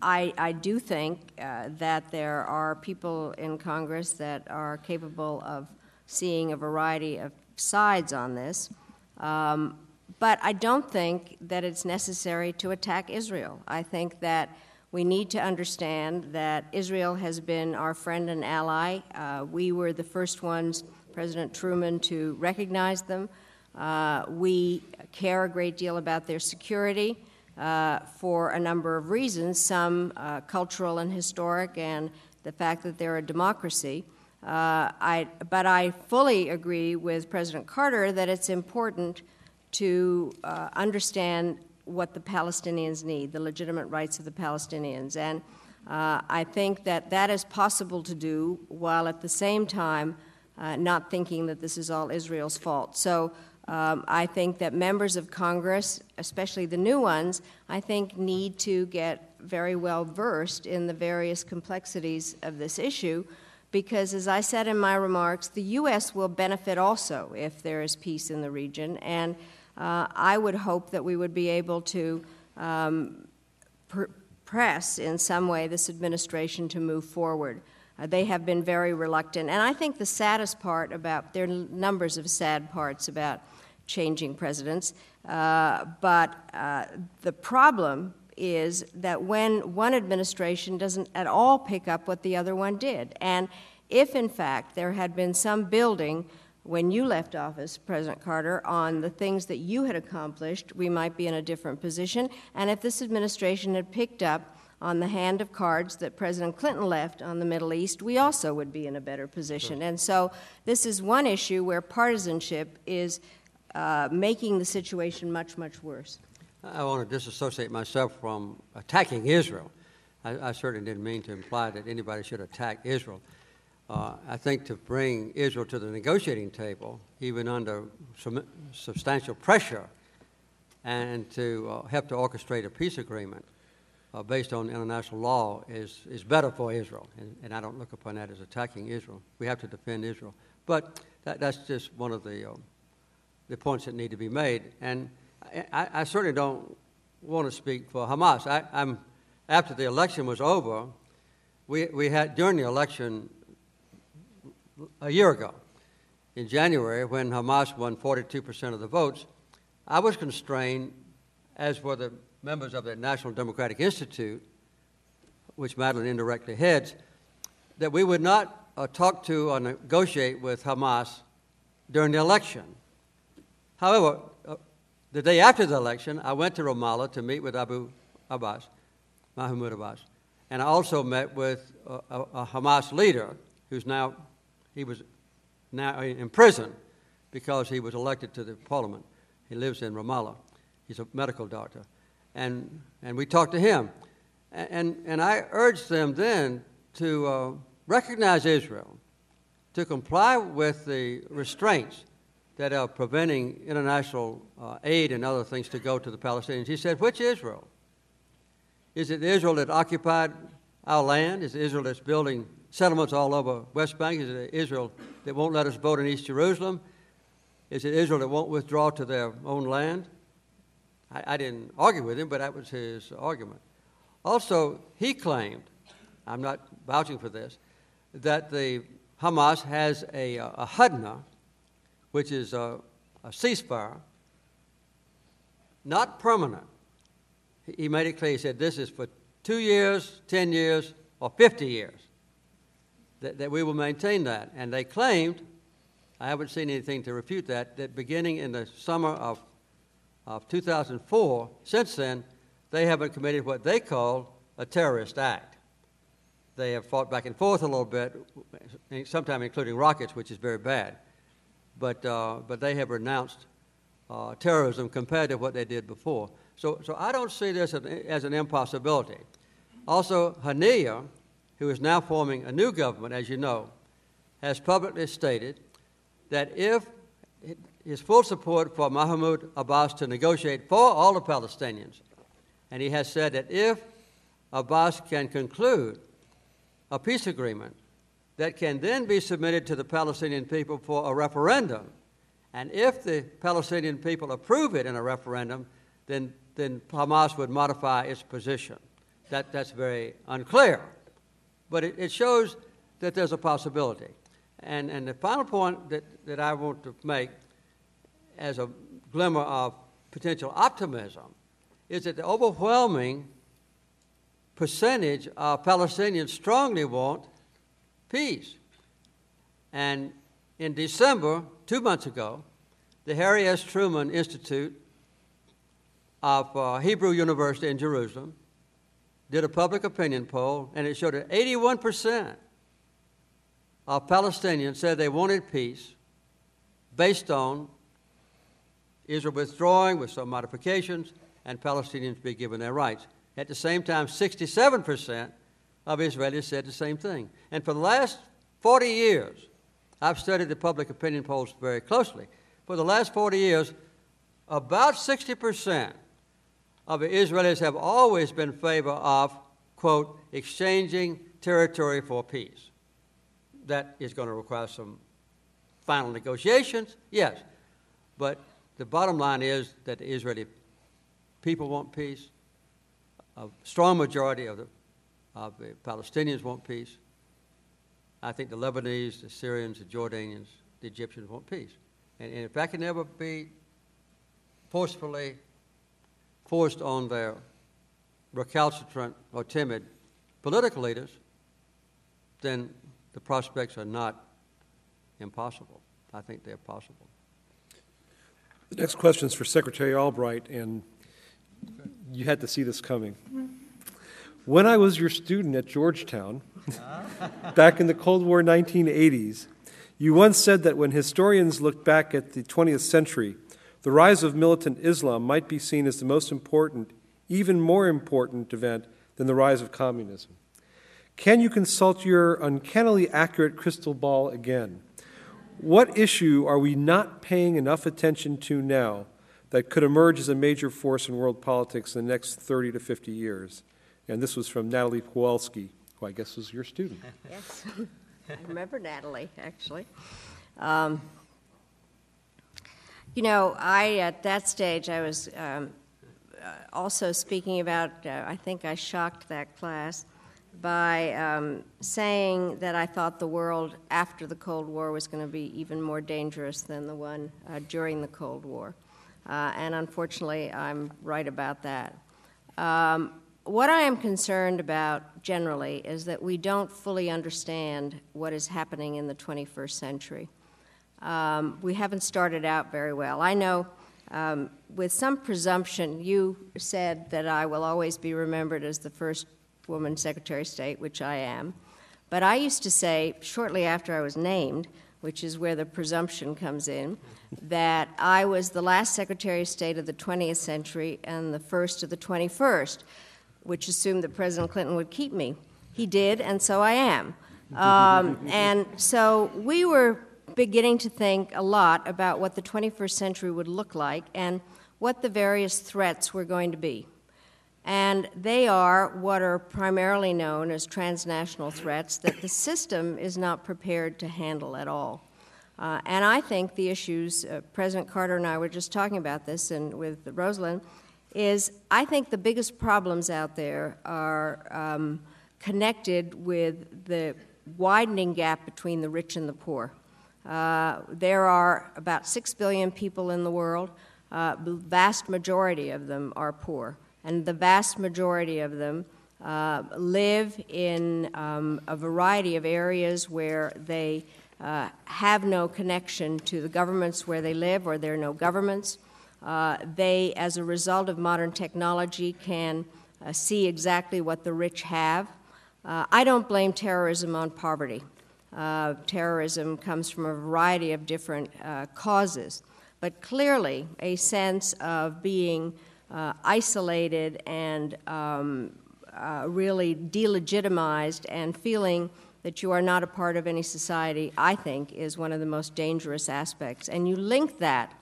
S3: I, I, do think uh, that there are people in Congress that are capable of seeing a variety of sides on this. Um, but I don't think that it's necessary to attack Israel. I think that we need to understand that Israel has been our friend and ally. Uh, we were the first ones, President Truman, to recognize them. Uh, we care a great deal about their security uh, for a number of reasons, some uh, cultural and historic, and the fact that they're a democracy. Uh, I, but I fully agree with President Carter that it's important to uh, understand what the Palestinians need, the legitimate rights of the Palestinians. And uh, I think that that is possible to do while at the same time not thinking that this is all Israel's fault. So um, I think that members of Congress, especially the new ones, I think need to get very well versed in the various complexities of this issue because, as I said in my remarks, the U.S. will benefit also if there is peace in the region. And uh, I would hope that we would be able to um, pr- press in some way this administration to move forward. Uh, they have been very reluctant. And I think the saddest part about, there are numbers of sad parts about changing presidents. Uh, but uh, the problem is that when one administration doesn't at all pick up what the other one did, and if in fact there had been some building when you left office, President Carter, on the things that you had accomplished, we might be in a different position. And if this administration had picked up on the hand of cards that President Clinton left on the Middle East, we also would be in a better position. And so this is one issue where partisanship is uh, making the situation much, much worse.
S4: I want to disassociate myself from attacking Israel. I, I certainly didn't mean to imply that anybody should attack Israel. Uh, I think to bring Israel to the negotiating table, even under some, substantial pressure, and to uh, help to orchestrate a peace agreement uh, based on international law is, is better for Israel. And, and, I don't look upon that as attacking Israel. We have to defend Israel. But that, that's just one of the, uh, the points that need to be made. And I, I certainly don't want to speak for Hamas. I, am after the election was over, we, we had, during the election a year ago, in January, when Hamas won 42% of the votes, I was constrained, as were the members of the National Democratic Institute, which Madeleine indirectly heads, that we would not uh, talk to or negotiate with Hamas during the election. However, uh, the day after the election, I went to Ramallah to meet with Abu Abbas, Mahmoud Abbas, and I also met with a, a, a Hamas leader who's now, he was now in prison because he was elected to the parliament. He lives in Ramallah. He's a medical doctor. And, and we talked to him. And, and I urged them then to uh, recognize Israel, to comply with the restraints that are preventing international uh, aid and other things to go to the Palestinians. He said, Which Israel? Is it Israel that occupied our land? Is it Israel that's building settlements all over West Bank? Is it Israel that won't let us vote in East Jerusalem? Is it Israel that won't withdraw to their own land? I, I didn't argue with him, but that was his argument. Also, he claimed, I'm not vouching for this, that the Hamas has a, a Hudna, which is a, a ceasefire, not permanent. He made it clear. He said, This is for two years, 10 years, or 50 years, that, that we will maintain that. And they claimed I haven't seen anything to refute that, that beginning in the summer of, of 2004, since then, they haven't committed what they call a terrorist act. They have fought back and forth a little bit, sometimes including rockets, which is very bad. But, uh, but they have renounced uh, terrorism compared to what they did before. So, so I don't see this as an impossibility. Also, Haniyeh, who is now forming a new government, as you know, has publicly stated that if his full support for Mahmoud Abbas to negotiate for all the Palestinians, and he has said that if Abbas can conclude a peace agreement that can then be submitted to the Palestinian people for a referendum, and if the Palestinian people approve it in a referendum, then, then Hamas would modify its position. That, that's very unclear. But it, it shows that there's a possibility. And, and the final point that, that I want to make as a glimmer of potential optimism is that the overwhelming percentage of Palestinians strongly want peace. And in December, two months ago, the Harry S. Truman Institute of uh, Hebrew University in Jerusalem did a public opinion poll, and it showed that 81 percent of Palestinians said they wanted peace based on Israel withdrawing with some modifications and Palestinians be given their rights. At the same time, 67% of Israelis said the same thing. And for the last 40 years, I've studied the public opinion polls very closely. For the last 40 years, about 60% of the Israelis have always been in favor of, quote, exchanging territory for peace that is going to require some final negotiations, yes. But the bottom line is that the Israeli people want peace. A strong majority of the, of the Palestinians want peace. I think the Lebanese, the Syrians, the Jordanians, the Egyptians want peace. And, and if that can ever be forcefully forced on their recalcitrant or timid political leaders, then the prospects are not impossible. I think they're possible.
S2: The next question is for Secretary Albright, and you had to see this coming. Mm-hmm. When I was your student at Georgetown, back in the Cold War 1980s, you once said that when historians look back at the 20th century, the rise of militant Islam might be seen as the most important, even more important event than the rise of communism. Can you consult your uncannily accurate crystal ball again? What issue are we not paying enough attention to now that could emerge as a major force in world politics in the next 30 to 50 years? And this was from Natalie Kowalski, who I guess was your student.
S3: Yes, I remember Natalie, actually. Um, you know, I, at that stage, I was um, uh, also speaking about, uh, I think I shocked that class by um, saying that I thought the world after the Cold War was going to be even more dangerous than the one uh, during the Cold War. Uh, and unfortunately, I'm right about that. Um, what I am concerned about generally is that we don't fully understand what is happening in the 21st century. Um, we haven't started out very well. I know um, with some presumption, you said that I will always be remembered as the first woman Secretary of State, which I am. But I used to say, shortly after I was named, which is where the presumption comes in, that I was the last Secretary of State of the 20th century and the first of the 21st, which assumed that President Clinton would keep me. He did, and so I am. Um, and so we were beginning to think a lot about what the 21st century would look like and what the various threats were going to be. And they are what are primarily known as transnational threats that the system is not prepared to handle at all. Uh, and I think the issues, uh, President Carter and I were just talking about this and with Rosalynn, is I think the biggest problems out there are um, connected with the widening gap between the rich and the poor. Uh, there are about 6 billion people in the world. Uh, the vast majority of them are poor, and the vast majority of them uh, live in um, a variety of areas where they uh, have no connection to the governments where they live, or there are no governments. Uh, they, as a result of modern technology, can uh, see exactly what the rich have. I don't blame terrorism on poverty. Uh, terrorism comes from a variety of different uh, causes. But clearly, a sense of being uh, isolated and um, uh, really delegitimized and feeling that you are not a part of any society, I think, is one of the most dangerous aspects. And you link that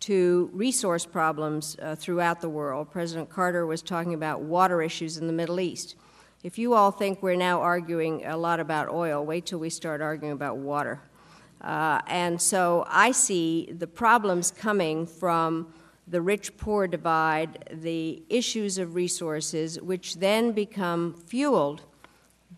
S3: to resource problems uh, throughout the world. President Carter was talking about water issues in the Middle East. If you all think we're now arguing a lot about oil, wait till we start arguing about water. Uh, and so I see the problems coming from the rich poor divide, the issues of resources, which then become fueled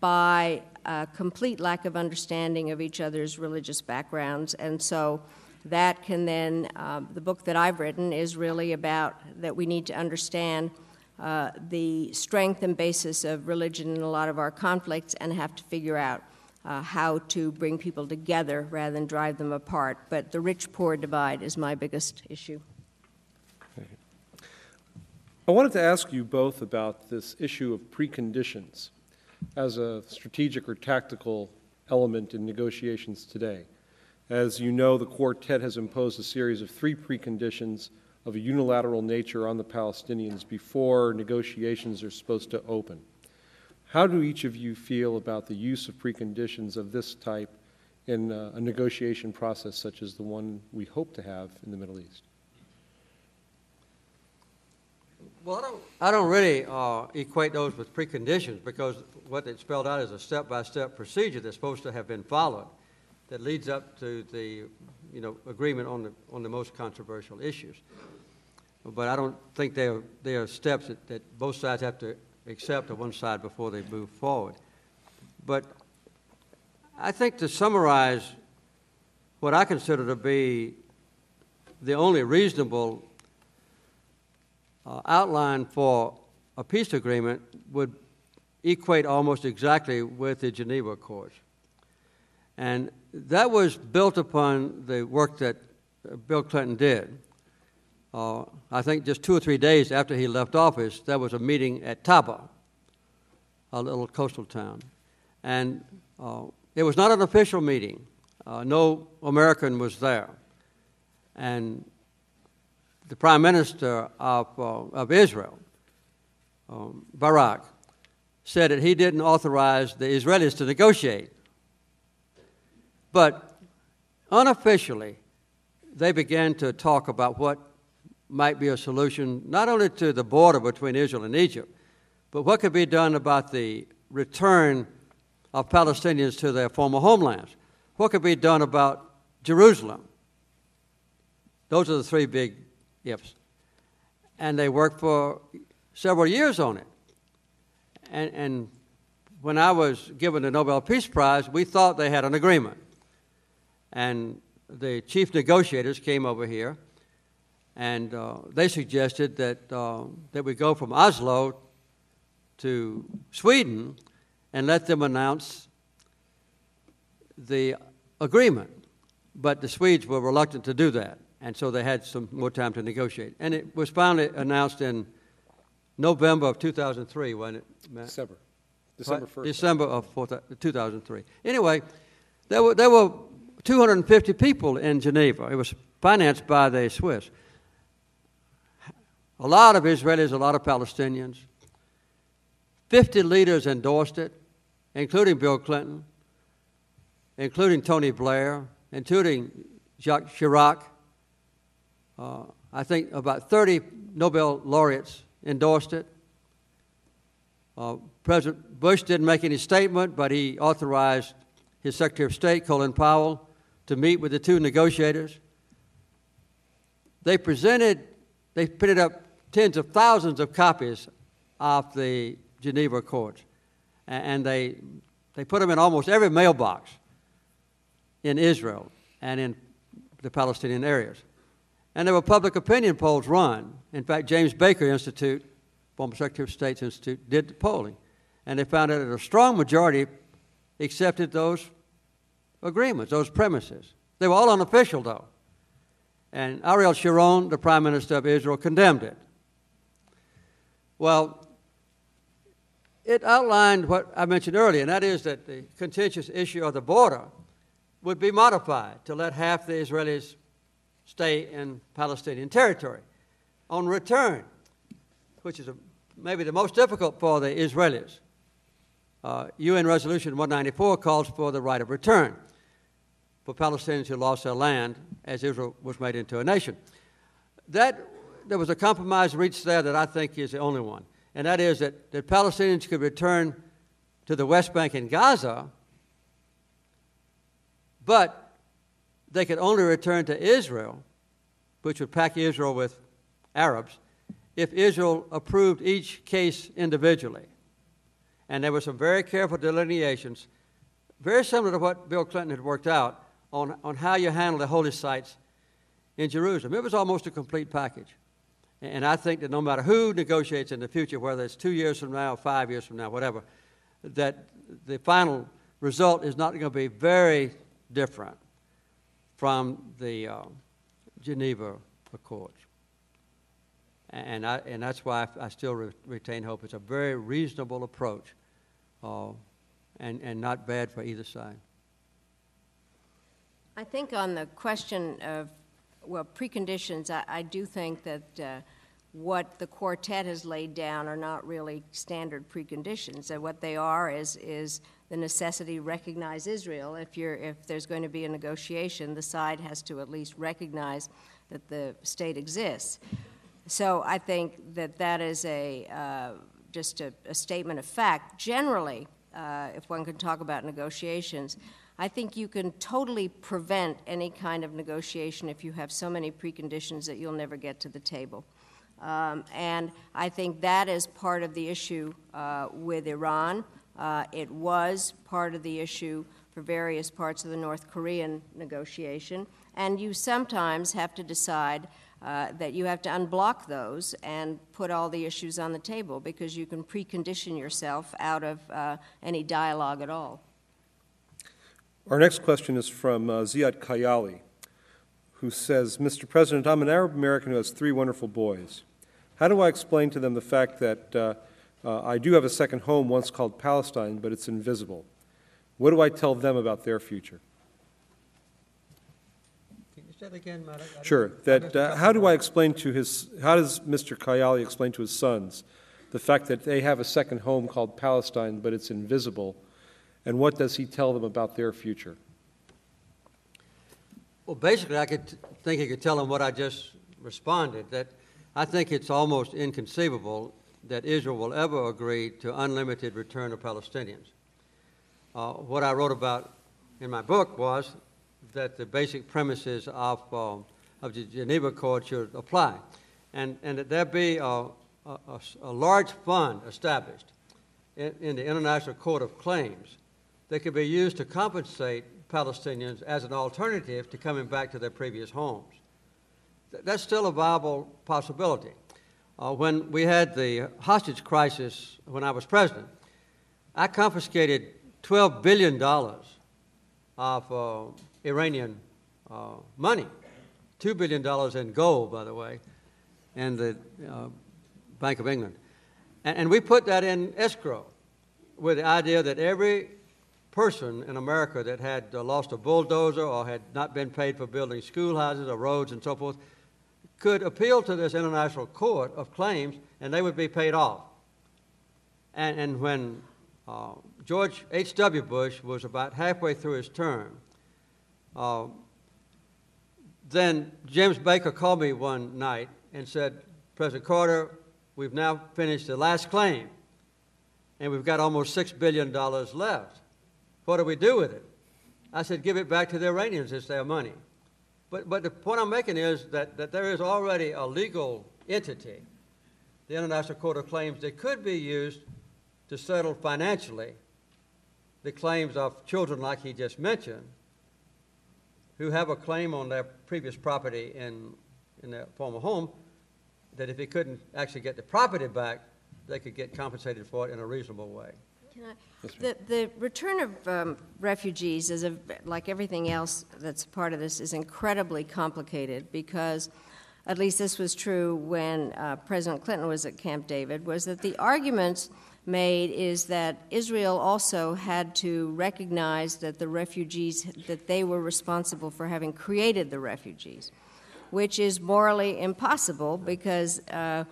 S3: by a complete lack of understanding of each other's religious backgrounds. And so that can then, uh, the book that I've written is really about that we need to understand uh, the strength and basis of religion in a lot of our conflicts and have to figure out uh, how to bring people together rather than drive them apart. But the rich poor divide is my biggest issue.
S2: I wanted to ask you both about this issue of preconditions as a strategic or tactical element in negotiations today. As you know, the quartet has imposed a series of three preconditions of a unilateral nature on the Palestinians before negotiations are supposed to open. How do each of you feel about the use of preconditions of this type in uh, a negotiation process such as the one we hope to have in the Middle East?
S4: Well, I don't, I don't really uh, equate those with preconditions because what it spelled out is a step by step procedure that's supposed to have been followed that leads up to the you know, agreement on the, on the most controversial issues but I don't think they are, they are steps that, that both sides have to accept on one side before they move forward. But I think to summarize what I consider to be the only reasonable uh, outline for a peace agreement would equate almost exactly with the Geneva Accords. And that was built upon the work that Bill Clinton did uh, I think just two or three days after he left office, there was a meeting at Taba a little coastal town. And uh, it was not an official meeting. Uh, no American was there. And the prime minister of, uh, of Israel, um, Barak, said that he didn't authorize the Israelis to negotiate. But unofficially, they began to talk about what might be a solution not only to the border between Israel and Egypt, but what could be done about the return of Palestinians to their former homelands? What could be done about Jerusalem? Those are the three big ifs. And they worked for several years on it. And, and when I was given the Nobel Peace Prize, we thought they had an agreement. And the chief negotiators came over here, and uh, they suggested that, uh, that we go from Oslo to Sweden and let them announce the agreement. But the Swedes were reluctant to do that, and so they had some more time to negotiate. And it was finally announced in November of 2003 when it.
S2: December. December 1st.
S4: December of 2003. Anyway, there were, there were 250 people in Geneva. It was financed by the Swiss. A lot of Israelis, a lot of Palestinians. 50 leaders endorsed it, including Bill Clinton, including Tony Blair, including Jacques Chirac. Uh, I think about 30 Nobel laureates endorsed it. Uh, President Bush didn't make any statement, but he authorized his Secretary of State, Colin Powell, to meet with the two negotiators. They presented, they printed up tens of thousands of copies of the Geneva Accords, and they, they put them in almost every mailbox in Israel and in the Palestinian areas. And there were public opinion polls run. In fact, James Baker Institute, former Secretary of State's Institute, did the polling. And they found that a strong majority accepted those agreements, those premises. They were all unofficial, though. And Ariel Sharon, the Prime Minister of Israel, condemned it. Well, it outlined what I mentioned earlier, and that is that the contentious issue of the border would be modified to let half the Israelis stay in Palestinian territory. On return, which is a, maybe the most difficult for the Israelis, uh, UN Resolution 194 calls for the right of return for Palestinians who lost their land as Israel was made into a nation. That, there was a compromise reached there that I think is the only one and that is that, that Palestinians could return to the West Bank and Gaza, but they could only return to Israel, which would pack Israel with Arabs, if Israel approved each case individually. And there were some very careful delineations, very similar to what Bill Clinton had worked out on, on how you handle the holy sites in Jerusalem. It was almost a complete package. And I think that no matter who negotiates in the future, whether it's two years from now, five years from now, whatever, that the final result is not going to be very different from the uh, Geneva Accords. And, I, and that's why I, still re- retain hope. It's a very reasonable approach uh, and, and not bad for either side.
S3: I think on the question of well, preconditions, I, I do think that uh, what the quartet has laid down are not really standard preconditions. What they are is, is the necessity to recognize Israel. If, you're, if there's going to be a negotiation, the side has to at least recognize that the state exists. So I think that that is a, uh, just a, a, statement of fact. Generally, uh, if one can talk about negotiations, I think you can totally prevent any kind of negotiation if you have so many preconditions that you'll never get to the table. Um, and I think that is part of the issue uh, with Iran. Uh, it was part of the issue for various parts of the North Korean negotiation. And you sometimes have to decide uh, that you have to unblock those and put all the issues on the table because you can precondition yourself out of uh, any dialogue at all.
S2: Our next question is from uh, Ziad Kayali, who says, Mr. President, I'm an Arab American who has three wonderful boys. How do I explain to them the fact that uh, uh, I do have a second home once called Palestine, but it's invisible. What do I tell them about their future?
S4: Can you say that again, Matt? I- I didn't-
S2: Sure. That uh, how do I explain to his? How does Mr. Kayali explain to his sons the fact that they have a second home called Palestine, but it's invisible, and what does he tell them about their future?
S4: Well, basically, I could think he could tell them what I just responded, that I think it's almost inconceivable that Israel will ever agree to unlimited return of Palestinians. Uh, what I wrote about in my book was that the basic premises of, uh, of the Geneva Accord should apply, and, and that there be a large fund established in, in the International Court of Claims that could be used to compensate Palestinians as an alternative to coming back to their previous homes. Th- That's still a viable possibility. Uh, when we had the hostage crisis when I was president, I confiscated $12 billion of uh, Iranian uh, money, $2 billion in gold, by the way, and the uh, Bank of England. And, and we put that in escrow with the idea that every person in America that had uh, lost a bulldozer or had not been paid for building schoolhouses or roads and so forth could appeal to this international court of claims and they would be paid off. And, and when uh, George H.W. Bush was about halfway through his term, uh, then James Baker called me one night and said, President Carter, we've now finished the last claim, and we've got almost $6 billion left. What do we do with it? I said, give it back to the Iranians. It's their money. But, but the point I'm making is that, that there is already a legal entity, the International Court of Claims, that could be used to settle financially the claims of children like he just mentioned, who have a claim on their previous property in, in their former home, that if he couldn't actually get the property back, they could get compensated for it in a reasonable way.
S3: Can I- The, the return of um, refugees, is a, like everything else that's part of this, is incredibly complicated because, at least this was true when uh, President Clinton was at Camp David, was that the arguments made is that Israel also had to recognize that the refugees, that they were responsible for having created the refugees, which is morally impossible because uh,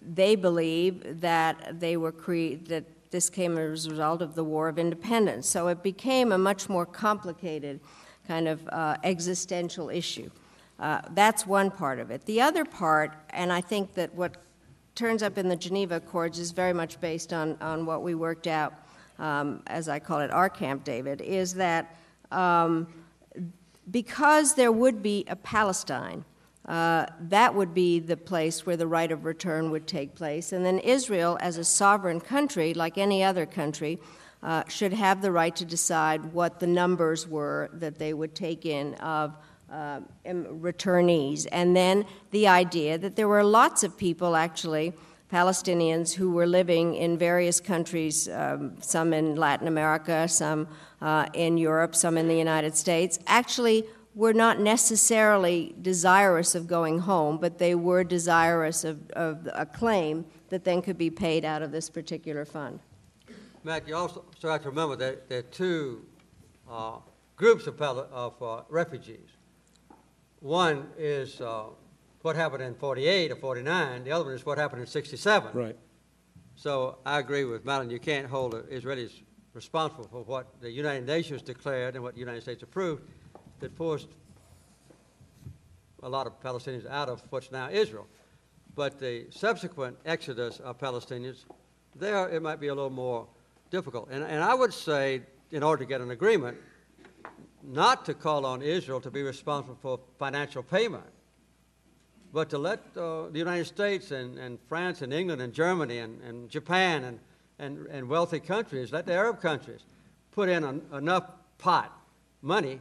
S3: they believe that they were cre- that this came as a result of the War of Independence. So it became a much more complicated kind of uh, existential issue. Uh, that's one part of it. The other part, and I think that what turns up in the Geneva Accords is very much based on, on what we worked out, um, as I call it, our Camp David, is that um, because there would be a Palestine, uh, that would be the place where the right of return would take place. And then Israel, as a sovereign country, like any other country, uh, should have the right to decide what the numbers were that they would take in of uh, returnees. And then the idea that there were lots of people, actually, Palestinians, who were living in various countries, um, some in Latin America, some uh, in Europe, some in the United States, actually were not necessarily desirous of going home, but they were desirous of, of a claim that then could be paid out of this particular fund.
S4: Matt, you also so have to remember that there are two uh, groups of, of uh, refugees. One is uh, what happened in 48 or 49, the other one is what happened in 67.
S2: Right.
S4: So I agree with Madeleine, you can't hold the Israelis responsible for what the United Nations declared and what the United States approved that forced a lot of Palestinians out of what's now Israel. But the subsequent exodus of Palestinians, there it might be a little more difficult. And, and I would say, in order to get an agreement, not to call on Israel to be responsible for financial payment, but to let uh, the United States and, and France and England and Germany and, and Japan and, and, and wealthy countries, let the Arab countries put in an, enough pot money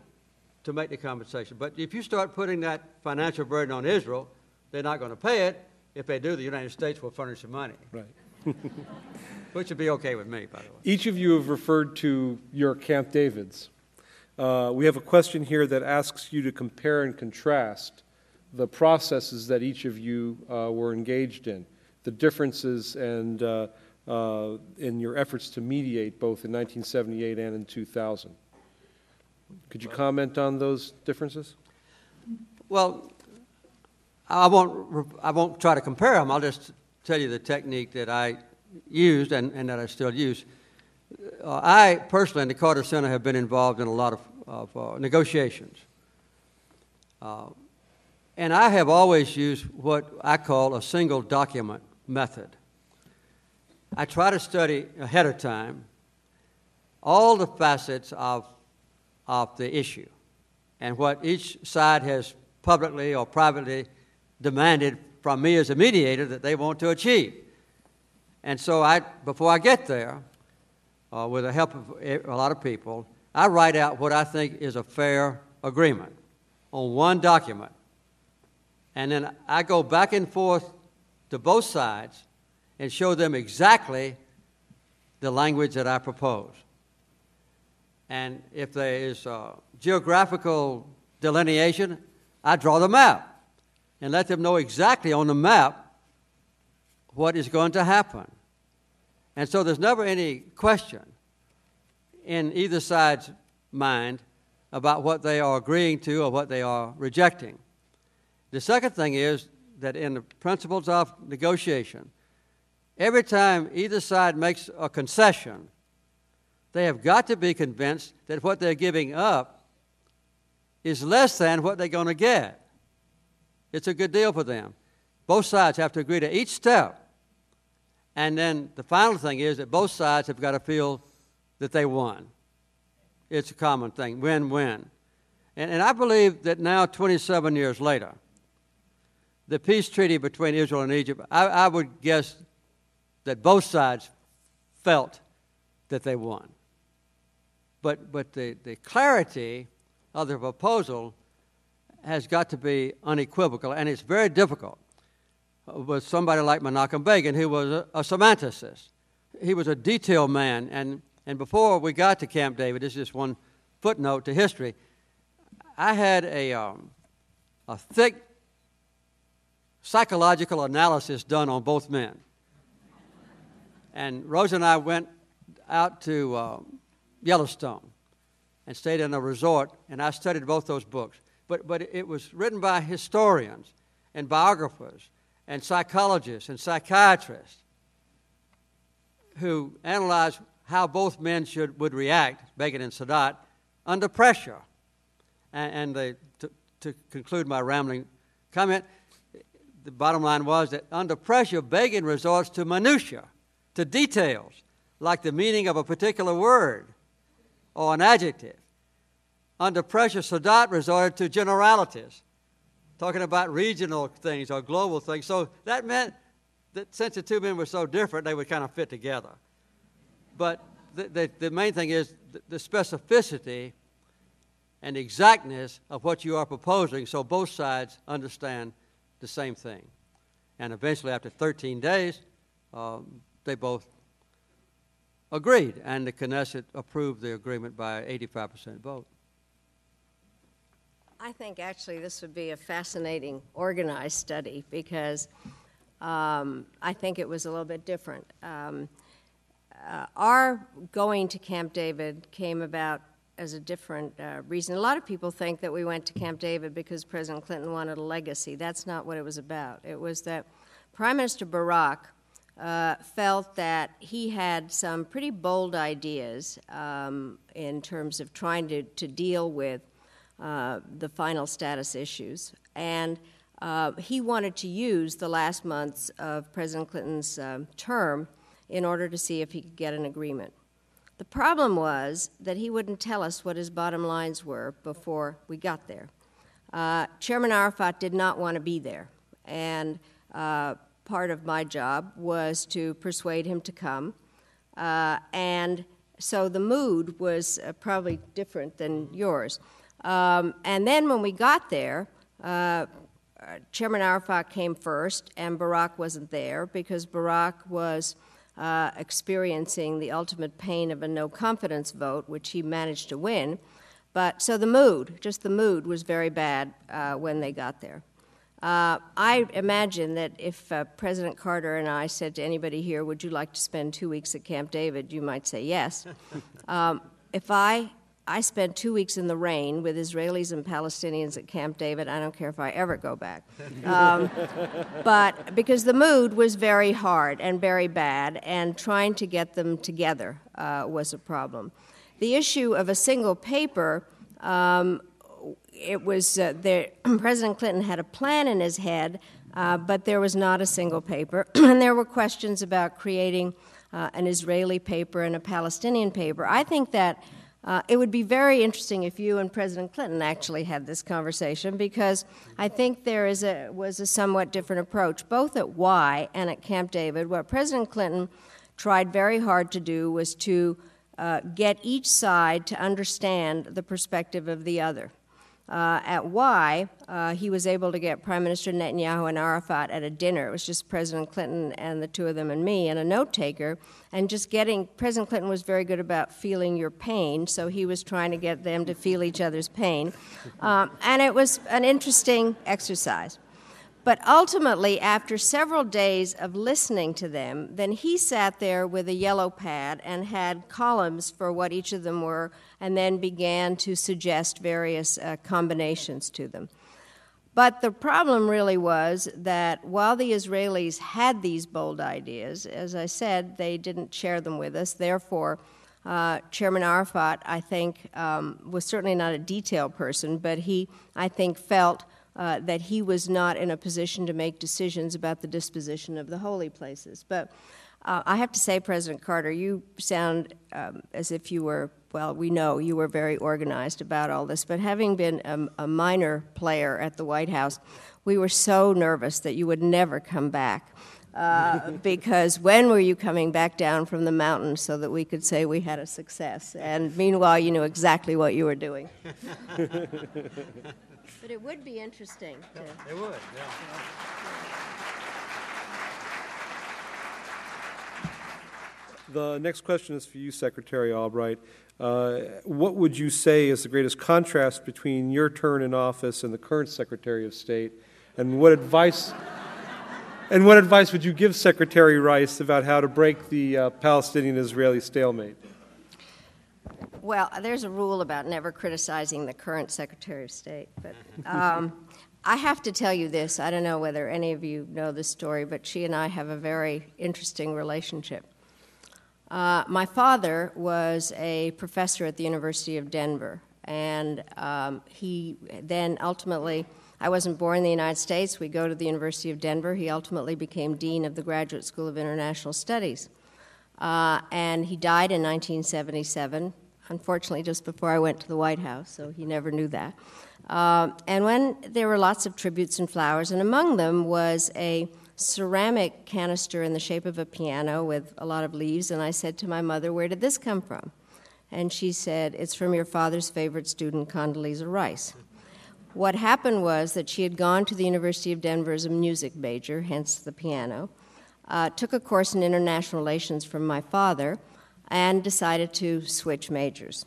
S4: to make the compensation. But if you start putting that financial burden on Israel, they're not going to pay it. If they do, the United States will furnish the money,
S2: Right.
S4: which would be okay with me, by the way.
S2: Each of you have referred to your Camp Davids. Uh, we have a question here that asks you to compare and contrast the processes that each of you uh, were engaged in, the differences and uh, uh, in your efforts to mediate both in 1978 and in 2000. Could you comment on those differences?
S4: Well, I won't, I won't try to compare them. I'll just tell you the technique that I used and, and that I still use. Uh, I personally, in the Carter Center, have been involved in a lot of, of uh, negotiations. Uh, and I have always used what I call a single document method. I try to study ahead of time all the facets of, of the issue and what each side has publicly or privately demanded from me as a mediator that they want to achieve. And so, I, before I get there, uh, with the help of a lot of people, I write out what I think is a fair agreement on one document. And then I go back and forth to both sides and show them exactly the language that I propose. And if there is a geographical delineation, I draw the map and let them know exactly on the map what is going to happen. And so there's never any question in either side's mind about what they are agreeing to or what they are rejecting. The second thing is that in the principles of negotiation, every time either side makes a concession, they have got to be convinced that what they're giving up is less than what they're going to get. It's a good deal for them. Both sides have to agree to each step. And then the final thing is that both sides have got to feel that they won. It's a common thing win win. And, and I believe that now, 27 years later, the peace treaty between Israel and Egypt, I, I would guess that both sides felt that they won. But, but the, the clarity of the proposal has got to be unequivocal, and it's very difficult with somebody like Menachem Begin, who was a, a semanticist. He was a detail man, and, and before we got to Camp David, this is just one footnote to history, I had a, um, a thick psychological analysis done on both men. And Rose and I went out to uh, Yellowstone and stayed in a resort, and I studied both those books. But, but it was written by historians and biographers and psychologists and psychiatrists who analyzed how both men should, would react, Begin and Sadat, under pressure. And, and they, to, to conclude my rambling comment, the bottom line was that under pressure, Begin resorts to minutiae, to details, like the meaning of a particular word or an adjective. Under pressure, Sadat resorted to generalities, talking about regional things or global things. So that meant that since the two men were so different, they would kind of fit together. But the, the, the main thing is the, specificity and exactness of what you are proposing so both sides understand the same thing. And eventually, after 13 days, um, they both agreed, and the Knesset approved the agreement by 85% vote.
S3: I think actually this would be a fascinating organized study because um, I think it was a little bit different. Um, uh, our going to Camp David came about as a different uh, reason. A lot of people think that we went to Camp David because President Clinton wanted a legacy. That's not what it was about. It was that Prime Minister Barak uh, felt that he had some pretty bold ideas um, in terms of trying to, to deal with uh, the final status issues. And uh, he wanted to use the last months of President Clinton's um, term in order to see if he could get an agreement. The problem was that he wouldn't tell us what his bottom lines were before we got there. Uh, Chairman Arafat did not want to be there, and uh, part of my job was to persuade him to come. Uh, and so the mood was uh, probably different than yours. Um, and then when we got there, uh, Chairman Arafat came first, and Barak wasn't there because Barak was uh, experiencing the ultimate pain of a no confidence vote, which he managed to win. But so the mood, just the mood, was very bad uh, when they got there. Uh, I imagine that if uh, President Carter and I said to anybody here, Would you like to spend two weeks at Camp David? you might say yes. um, if I I spent two weeks in the rain with Israelis and Palestinians at Camp David. I don't care if I ever go back. Um, but because the mood was very hard and very bad, and trying to get them together uh, was a problem. The issue of a single paper um, it was uh, there, President Clinton had a plan in his head, uh, but there was not a single paper, and there were questions about creating uh, an Israeli paper and a Palestinian paper. I think that. Uh, it would be very interesting if you and President Clinton actually had this conversation because I think there is a, was a somewhat different approach, both at Wye and at Camp David. What President Clinton tried very hard to do was to uh, get each side to understand the perspective of the other. Uh, at Wye, uh, he was able to get Prime Minister Netanyahu and Arafat at a dinner. It was just President Clinton and the two of them and me and a note taker. And just getting, President Clinton was very good about feeling your pain, so he was trying to get them to feel each other's pain. Um, and it was an interesting exercise. But ultimately, after several days of listening to them, then he sat there with a yellow pad and had columns for what each of them were, and then began to suggest various uh, combinations to them. But the problem really was that while the Israelis had these bold ideas, as I said, they didn't share them with us. Therefore, uh, Chairman Arafat, I think, um, was certainly not a detail person, but he, I think, felt uh, that he was not in a position to make decisions about the disposition of the holy places. But uh, I have to say, President Carter, you sound um, as if you were, well, we know you were very organized about all this, but having been a, a minor player at the White House, we were so nervous that you would never come back. Uh, because when were you coming back down from the mountain so that we could say we had a success? And meanwhile, you knew exactly what you were doing. But it would be interesting to.
S4: It would, yeah.
S2: The next question is for you, Secretary Albright. Uh, what would you say is the greatest contrast between your turn in office and the current Secretary of State? And what advice and what advice would you give Secretary Rice about how to break the uh, Palestinian-Israeli stalemate?
S3: Well, there's a rule about never criticizing the current Secretary of State, but um, I have to tell you this. I don't know whether any of you know this story, but she and I have a very interesting relationship. Uh, my father was a professor at the University of Denver, and um, he then ultimately. I wasn't born in the United States. We go to the University of Denver. He ultimately became dean of the Graduate School of International Studies. Uh, and he died in 1977 unfortunately, just before I went to the White House, so he never knew that. Uh, and when there were lots of tributes and flowers, and among them was a ceramic canister in the shape of a piano with a lot of leaves, and I said to my mother, Where did this come from? And she said, It's from your father's favorite student, Condoleezza Rice. What happened was that she had gone to the University of Denver as a music major, hence the piano, uh, took a course in international relations from my father, and decided to switch majors.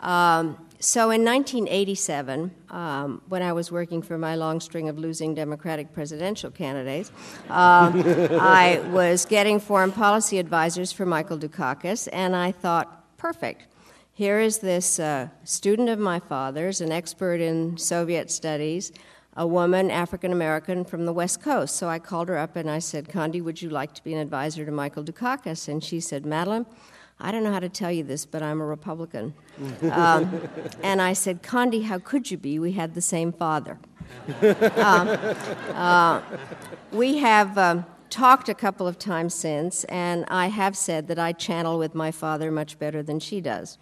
S3: Um, so in 1987, um, when I was working for my long string of losing Democratic presidential candidates, um, I was getting foreign policy advisors for Michael Dukakis, and I thought, perfect. Here is this uh, student of my father's, an expert in Soviet studies, a woman, African American from the West Coast. So I called her up and I said, Condi, would you like to be an advisor to Michael Dukakis? And she said, Madeleine, I don't know how to tell you this, but I'm a Republican. Um, and I said, Condi, how could you be? We had the same father. Um, uh, we have um, talked a couple of times since, and I have said that I channel with my father much better than she does.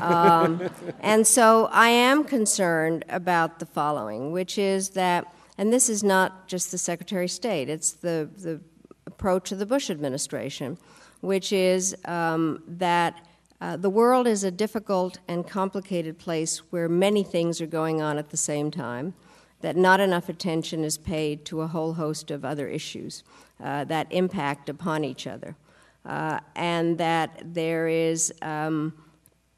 S3: Um, and so I am concerned about the following, which is that, and this is not just the Secretary of State, it's the, the approach of the Bush administration which is um, that uh, the world is a difficult and complicated place where many things are going on at the same time, that not enough attention is paid to a whole host of other issues uh, that impact upon each other, uh, and that there is um,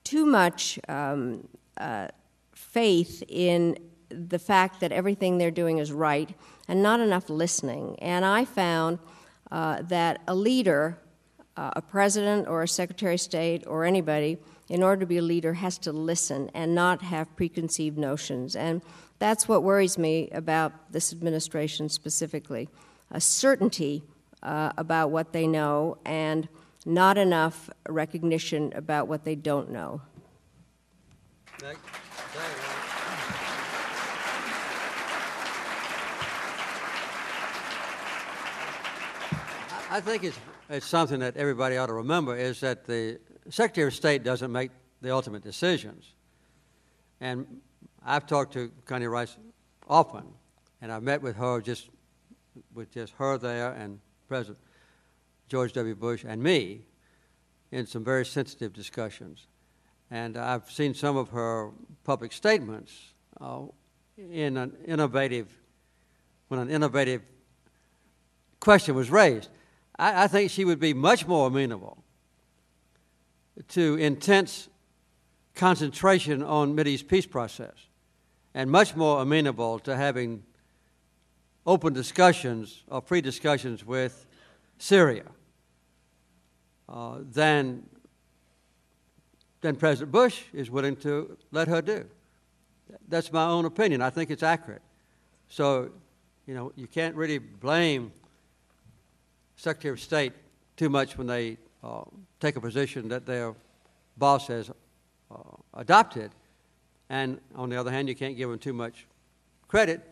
S3: too much um, uh, faith in the fact that everything they're doing is right and not enough listening. And I found uh, that a leader, uh, a president or a secretary of state or anybody, in order to be a leader, has to listen and not have preconceived notions. And that's what worries me about this administration specifically a certainty uh, about what they know and not enough recognition about what they don't know.
S4: I think it's, it's something that everybody ought to remember is that the Secretary of State doesn't make the ultimate decisions. And I've talked to Condi Rice often, and I've met with her just with just her there and President George W. Bush and me in some very sensitive discussions. And I've seen some of her public statements uh, in an innovative, when an innovative question was raised. I, I think she would be much more amenable to intense concentration on Mideast peace process and much more amenable to having open discussions or free discussions with Syria uh, than, than President Bush is willing to let her do. That's my own opinion. I think it's accurate. So, you know, you can't really blame Secretary of State too much when they uh, take a position that their boss has uh, adopted. And on the other hand, you can't give them too much credit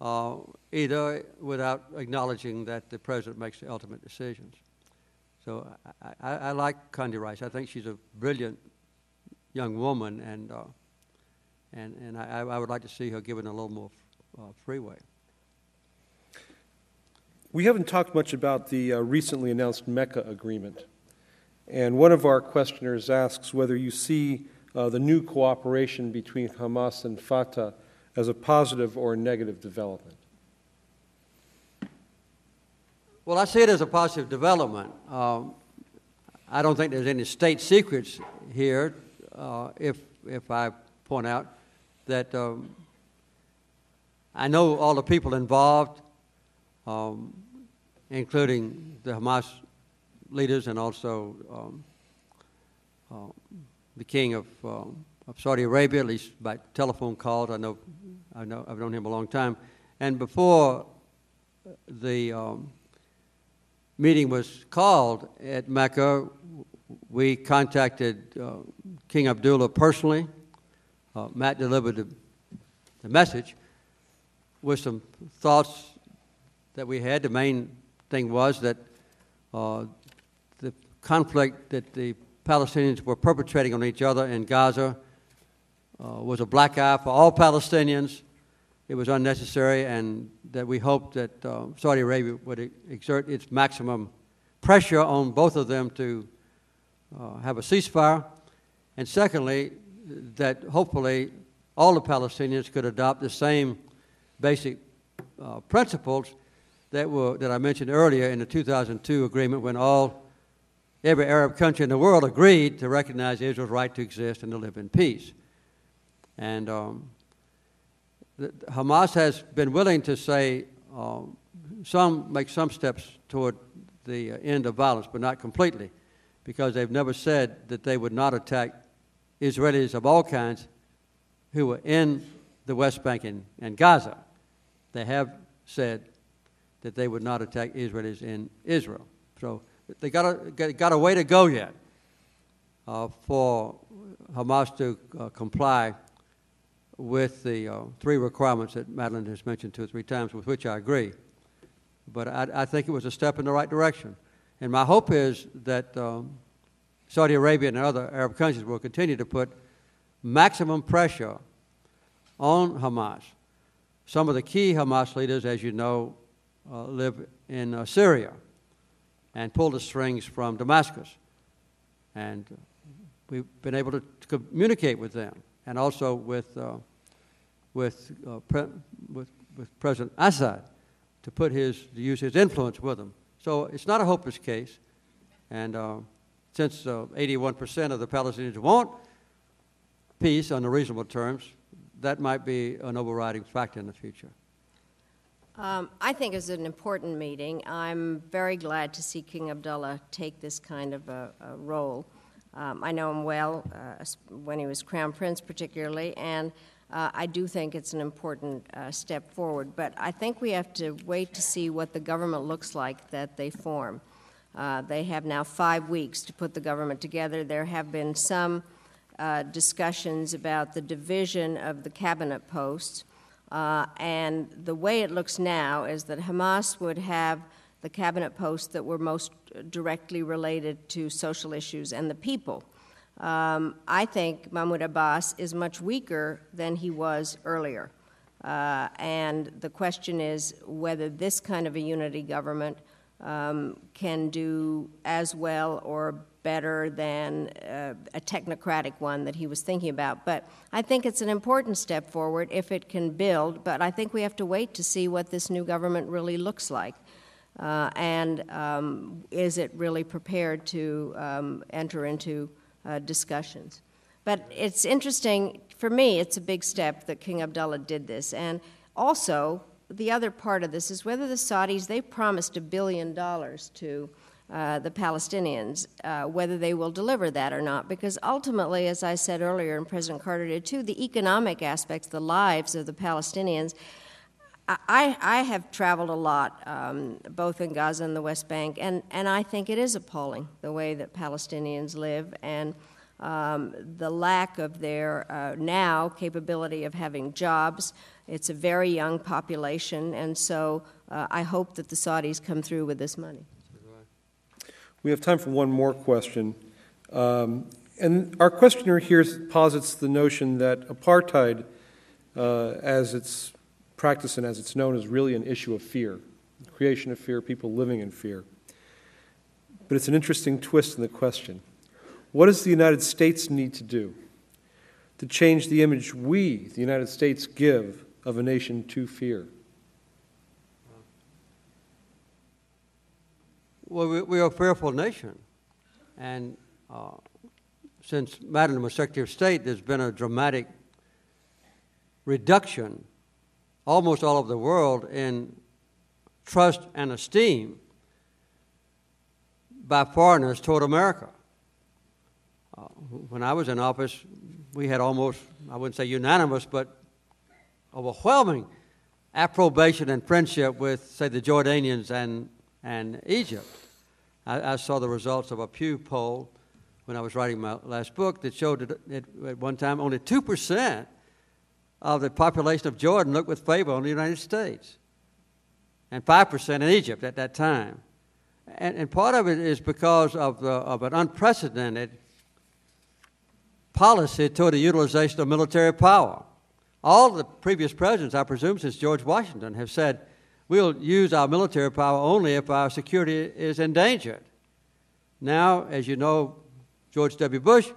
S4: uh, either without acknowledging that the president makes the ultimate decisions. So I, I, I like Condi Rice. I think she's a brilliant young woman, and, uh, and, and I, I would like to see her given a little more uh, freeway.
S2: We haven't talked much about the uh, recently announced Mecca agreement. And one of our questioners asks whether you see uh, the new cooperation between Hamas and Fatah as a positive or a negative development.
S4: Well, I see it as a positive development. Um, I don't think there's any state secrets here uh, if, if I point out that um, I know all the people involved, um, including the Hamas leaders and also um, uh, the king of, um, of Saudi Arabia, at least by telephone calls. I know, I know I've known him a long time. And before the um, meeting was called at Mecca, we contacted uh, King Abdullah personally. Uh, Matt delivered the, the, message with some thoughts that we had. The main thing was that uh, the conflict that the Palestinians were perpetrating on each other in Gaza uh, was a black eye for all Palestinians it was unnecessary, and that we hoped that uh, Saudi Arabia would exert its maximum pressure on both of them to uh, have a ceasefire. And secondly, that hopefully all the Palestinians could adopt the same basic uh, principles that, were, that I mentioned earlier in the 2002 agreement when all every Arab country in the world agreed to recognize Israel's right to exist and to live in peace. And um, Hamas has been willing to say uh, some make some steps toward the uh, end of violence, but not completely, because they've never said that they would not attack Israelis of all kinds who were in the West Bank and, and Gaza. They have said that they would not attack Israelis in Israel. So they got a, got a way to go yet uh, for Hamas to uh, comply with the uh, three requirements that Madeleine has mentioned two or three times, with which I agree. But I, I think it was a step in the right direction. And my hope is that um, Saudi Arabia and other Arab countries will continue to put maximum pressure on Hamas. Some of the key Hamas leaders, as you know, uh, live in uh, Syria and pull the strings from Damascus. And we've been able to, communicate with them and also with, uh, with, uh, pre- with, with President Assad to put his, to use his influence with them. So it's not a hopeless case. And uh, since 81% uh, of the Palestinians want peace under reasonable terms, that might be an overriding factor in the future.
S3: Um, I think it's an important meeting. I'm very glad to see King Abdullah take this kind of a, a role. Um, I know him well uh, when he was crown prince, particularly, and uh, I do think it's an important uh, step forward. But I think we have to wait to see what the government looks like that they form. Uh, they have now five weeks to put the government together. There have been some uh, discussions about the division of the cabinet posts. Uh, and the way it looks now is that Hamas would have the cabinet posts that were most directly related to social issues and the people. Um, I think Mahmoud Abbas is much weaker than he was earlier. Uh, and the question is whether this kind of a unity government um, can do as well or better than uh, a technocratic one that he was thinking about. But I think it's an important step forward if it can build, but I think we have to wait to see what this new government really looks like. Uh, and um, is it really prepared to um, enter into uh, discussions? But it's interesting, for me, it's a big step that King Abdullah did this. And also, the other part of this is whether the Saudis, they promised a billion dollars to uh, the Palestinians, uh, whether they will deliver that or not. Because ultimately, as I said earlier, and President Carter did too, the economic aspects, the lives of the Palestinians. I, I have traveled a lot, um, both in Gaza and the West Bank, and, and I think it is appalling the way that Palestinians live and um, the lack of their uh, now capability of having jobs. It's a very young population, and so uh, I hope that the Saudis come through with this money.
S2: We have time for one more question. Um, and our questioner here posits the notion that apartheid, uh, as it's practiced and as it's known, is really an issue of fear, creation of fear, people living in fear. But it's an interesting twist in the question. What does the United States need to do to change the image we, the United States, give of a nation to fear?
S4: Well, we, we are a fearful nation. And uh, since Madeleine was Secretary of State, there's been a dramatic reduction, almost all over the world, in trust and esteem by foreigners toward America. Uh, when I was in office, we had almost, I wouldn't say unanimous, but overwhelming approbation and friendship with, say, the Jordanians and and Egypt. I, I, saw the results of a Pew poll when I was writing my last book that showed that at one time only 2% of the population of Jordan looked with favor on the United States, and 5% in Egypt at that time. And, and part of it is because of, the, of an unprecedented policy toward the utilization of military power. All the previous presidents, I presume, since George Washington, have said We'll use our military power only if our security is endangered. Now, as you know, George W. Bush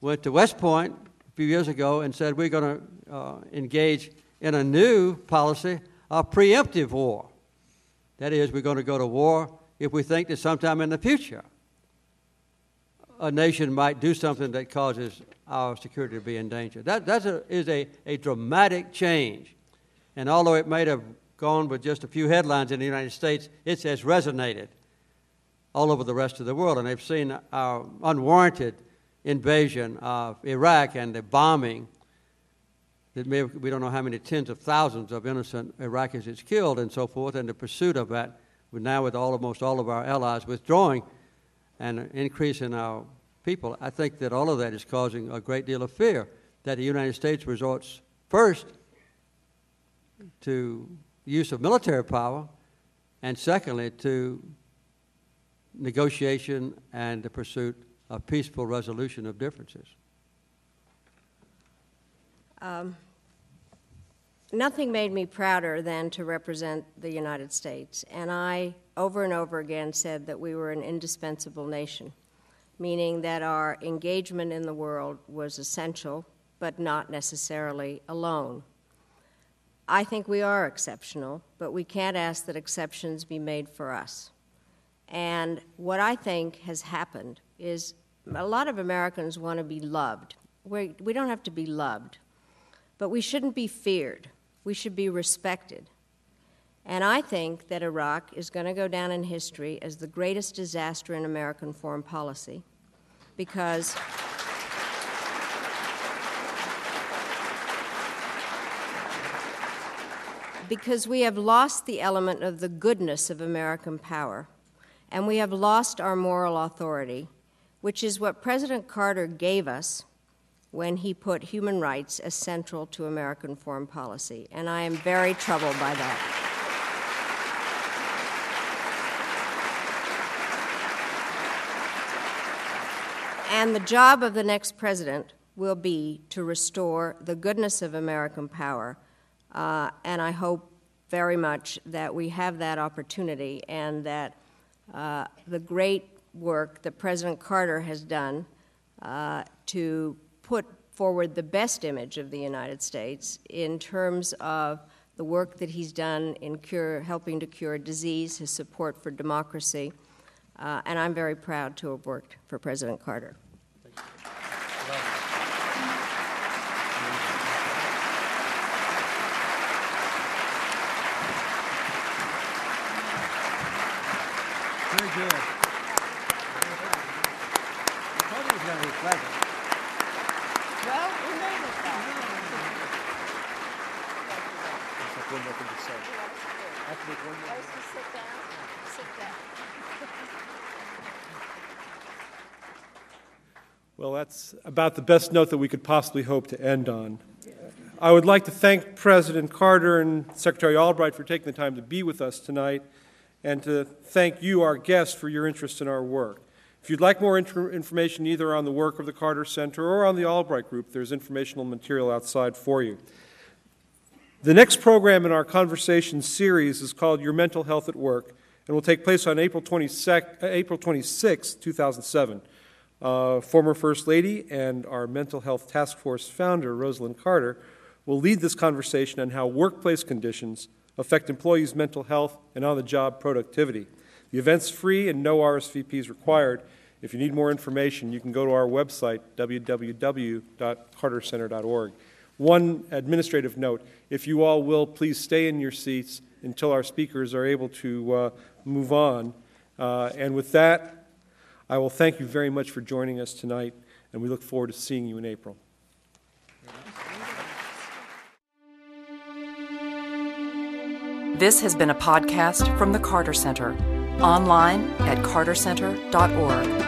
S4: went to West Point a few years ago and said we're going to uh, engage in a new policy of preemptive war. That is, we're going to go to war if we think that sometime in the future a nation might do something that causes our security to be in danger. That that's a, is a, a dramatic change. And although it may have gone with just a few headlines in the United States, it has resonated all over the rest of the world. And they've seen our unwarranted invasion of Iraq and the bombing that may we don't know how many tens of thousands of innocent Iraqis it's killed and so forth, and the pursuit of that, now with almost all of our allies withdrawing and an increase in our people, I think that all of that is causing a great deal of fear that the United States resorts first to use of military power, and secondly, to negotiation and the pursuit of peaceful resolution of differences.
S3: Um, nothing made me prouder than to represent the United States, and I over and over again said that we were an indispensable nation, meaning that our engagement in the world was essential, but not necessarily alone. I think we are exceptional, but we can't ask that exceptions be made for us. And what I think has happened is a lot of Americans want to be loved. We're, we do not have to be loved. But we shouldn't be feared, we should be respected. And I think that Iraq is going to go down in history as the greatest disaster in American foreign policy because. because we have lost the element of the goodness of American power, and we have lost our moral authority, which is what President Carter gave us when he put human rights as central to American foreign policy. And I am very troubled by that. And the job of the next president will be to restore the goodness of American power uh, and I hope very much that we have that opportunity and that uh, the great work that President Carter has done uh, to put forward the best image of the United States in terms of the work that he's done in cure, helping to cure disease, his support for democracy, uh, and I'm very proud to have worked for President Carter.
S5: good. I told you it was going to be pleasant.
S3: Well, we made it though.
S2: There's like one more thing to say. I have to make one more-
S3: Sit down. Sit down.
S2: Well, that's about the best note that we could possibly hope to end on. I would like to thank President Carter and Secretary Albright for taking the time to be with us tonight and to thank you, our guests, for your interest in our work. If you'd like more inter- information either on the work of the Carter Center or on the Albright Group, there's informational material outside for you. The next program in our conversation series is called Your Mental Health at Work and will take place on April, 22nd, uh, April 26, 2007. Uh, former First Lady and our Mental Health Task Force founder, Rosalynn Carter, will lead this conversation on how workplace conditions affect employees' mental health and on the job productivity. The event's free and no RSVPs required. If you need more information, you can go to our website, www.cartercenter.org. One administrative note if you all will, please stay in your seats until our speakers are able to uh, move on. Uh, and with that, I will thank you very much for joining us tonight, and we look forward to seeing you in April.
S1: This has been a podcast from the Carter Center, online at cartercenter.org.